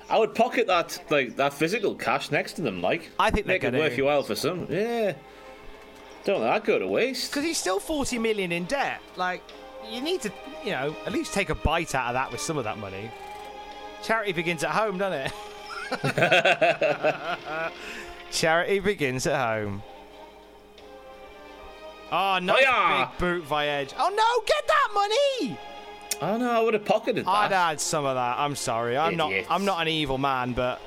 I would pocket that like that physical cash next to them, like. I think they're make it gonna- worth your while for some. Yeah. Don't let that go to waste. Because he's still 40 million in debt. Like, you need to, you know, at least take a bite out of that with some of that money. Charity begins at home, doesn't it? Charity begins at home. Oh, nice oh, Hiya! big boot by Edge. Oh no, get that money! Oh no, I would have pocketed that. I'd had some of that. I'm sorry. I'm Idiots. not. I'm not an evil man, but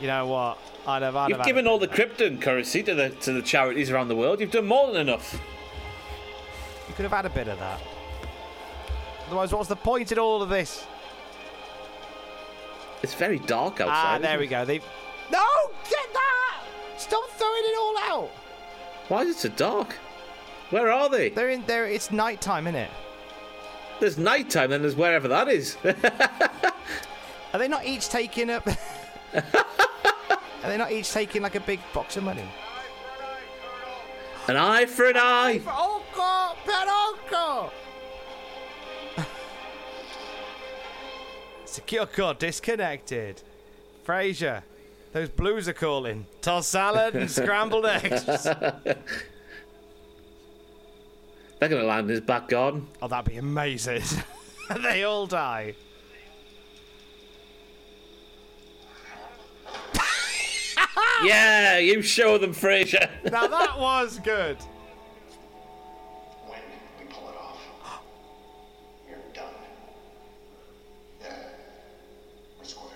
you know what? I'd have. I'd You've have given all the of that. crypto currency to the to the charities around the world. You've done more than enough. You could have had a bit of that. Otherwise, what's the point in all of this? It's very dark outside. Ah, isn't there it? we go. They. No, get that! Stop throwing it all out. Why is it so dark? Where are they? They're in there. It's night time, isn't it? There's nighttime, and there's wherever that is. Are they not each taking up? Are they not each taking like a big box of money? an eye for an eye. Oco, Perocco. Sekyoko disconnected. Frasier, those blues are calling. Toss salad and scrambled eggs. They're going to land in his back garden. Oh, that'd be amazing. they all die. yeah, you show them, Frasier. Now that was good. When we pull it off, you're done. Yeah. We're square.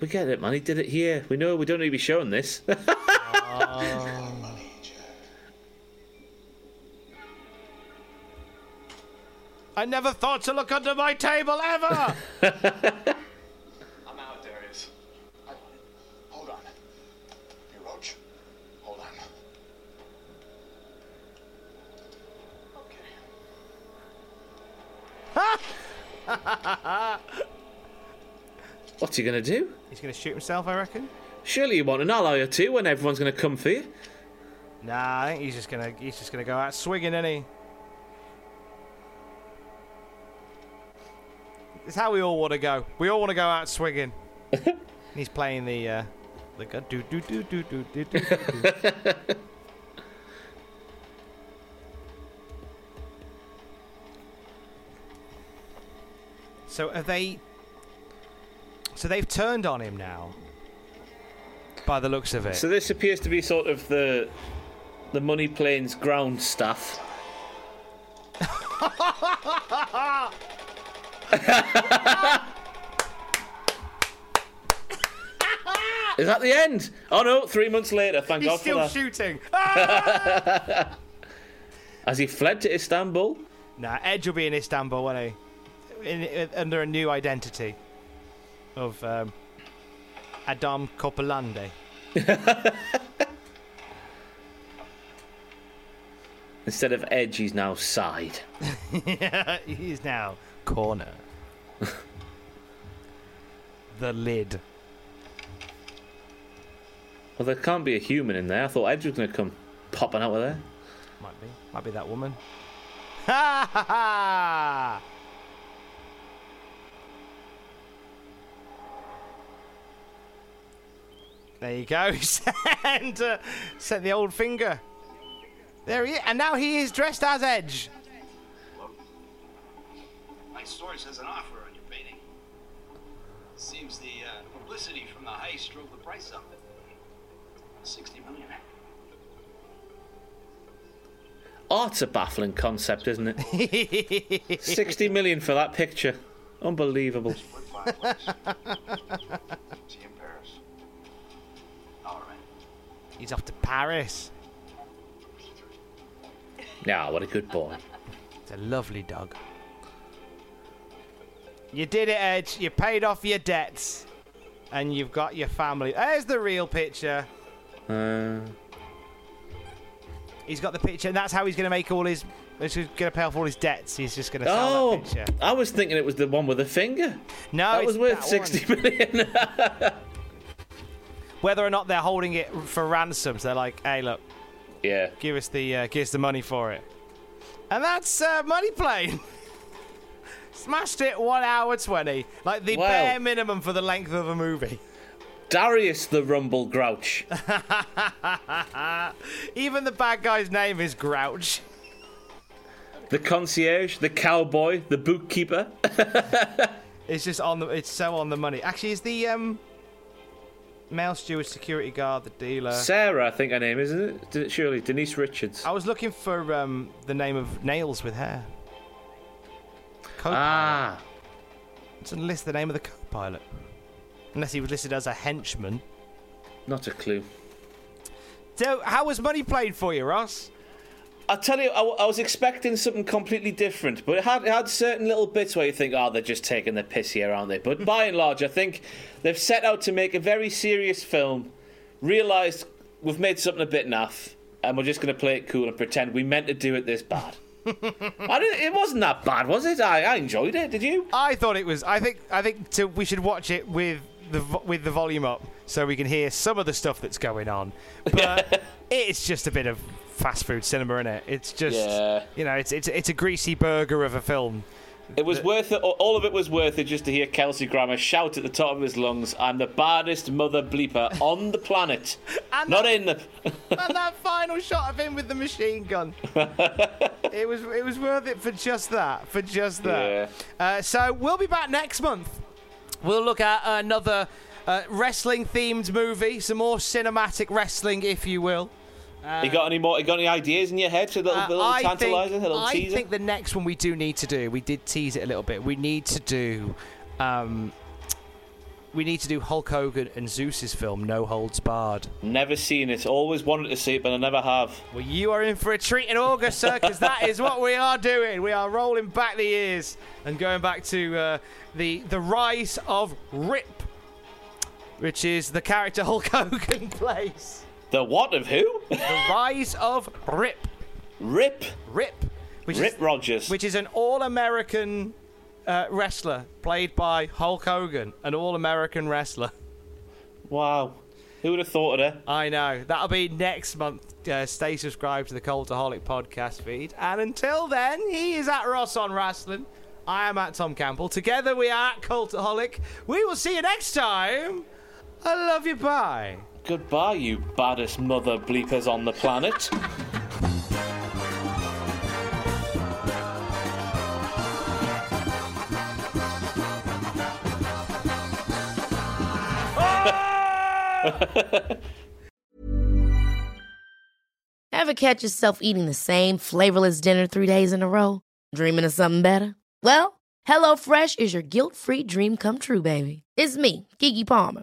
we get it, man. He did it here. We know. We don't need to be showing this. I never thought to look under my table ever. I'm out, Darius. I, hold on. Hey, Roach. Hold on. What's he going to do? He's going to shoot himself, I reckon. Surely you want an ally or two when everyone's going to come for you. Nah, I think he's just gonna he's just gonna go out swinging, isn't he? It's how we all want to go. We all want to go out swinging. he's playing the uh, the gun. Do do do do do do do. So are they? So they've turned on him now. By the looks of it. So this appears to be sort of the the money plane's ground staff. Is that the end? Oh no! Three months later, thank He's God still for that. shooting. Has he fled to Istanbul? Nah, Edge will be in Istanbul, won't he? In, in- under a new identity of um, Adam Copeland. Instead of edge, he's now side. yeah, He's now corner. the lid. Well, there can't be a human in there. I thought Edge was going to come popping out of there. Might be. Might be that woman. Ha ha ha! There you go. He sent, uh, sent the old finger. There he is. And now he is dressed as Edge. My source has an offer on your painting. Seems the uh, publicity from the heist drove the price up. 60 million. Art's a baffling concept, isn't it? 60 million for that picture. Unbelievable. See you in Paris. All right. He's off to Paris. Yeah, what a good boy. It's a lovely dog. You did it, Edge. You paid off your debts. And you've got your family. There's the real picture. Uh, He's got the picture, and that's how he's going to make all his. He's going to pay off all his debts. He's just going to sell oh, that picture. I was thinking it was the one with the finger. No, that was worth that 60 million. Whether or not they're holding it for ransoms, they're like, "Hey, look, yeah, give us the uh, give us the money for it." And that's uh, Money Plane. Smashed it one hour twenty, like the Wow. bare minimum for the length of a movie. Darius the Rumble Grouch. Even the bad guy's name is Grouch. The concierge, the cowboy, the bookkeeper. It's just on the. It's so on the money. Actually, is the um, male steward, security guard, the dealer? Sarah, I think her name, isn't it? Surely, Denise Richards. I was looking for um, the name of nails with hair. Co-pilot. Ah. It doesn't list the name of the co-pilot, unless he was listed as a henchman. Not a clue. So, how was money played for you, Ross? I tell you, I, I was expecting something completely different, but it had, it had certain little bits where you think, oh, they're just taking the piss here, aren't they? But by and large, I think they've set out to make a very serious film, realised we've made something a bit naff, and we're just going to play it cool and pretend we meant to do it this bad. I didn't, it wasn't that bad, was it? I, I enjoyed it. Did you? I thought it was. I think. I think to, we should watch it with the with the volume up so we can hear some of the stuff that's going on. But it's just a bit of fast food cinema, is it? It's just Yeah. you know, it's it's it's a greasy burger of a film. It was worth it. All of it was worth it just to hear Kelsey Grammer shout at the top of his lungs, "I'm the baddest mother bleeper on the planet, and not in the." and that final shot of him with the machine gun. it was it was worth it for just that. For just that. Uh, so we'll be back next month. We'll look at another uh, wrestling themed movie, some more cinematic wrestling, if you will. Uh, you got any more? You got any ideas in your head? A little, uh, little I tantalizer, think, a little I teaser. think the next one we do need to do. We did tease it a little bit. We need to do. Um, we need to do Hulk Hogan and Zeus's film No Holds Barred. Never seen it. Always wanted to see it, but I never have. Well, you are in for a treat in August, sir, because that is what we are doing. We are rolling back the years and going back to uh, the the rise of Rip, which is the character Hulk Hogan plays. The what of who? the rise of Rip. Rip. Rip. Which Rip is, Rogers. Which is an all-American uh, wrestler played by Hulk Hogan, an all-American wrestler. Wow. Who would have thought of it? I know. That'll be next month. Uh, stay subscribed to the Cultaholic podcast feed. And until then, he is at Ross on Wrestling. I am at Tom Campbell. Together we are at Cultaholic. We will see you next time. I love you. Bye. Goodbye, you baddest mother bleepers on the planet. Ever catch yourself eating the same flavorless dinner three days in a row? Dreaming of something better? Well, HelloFresh is your guilt free dream come true, baby. It's me, Keke Palmer.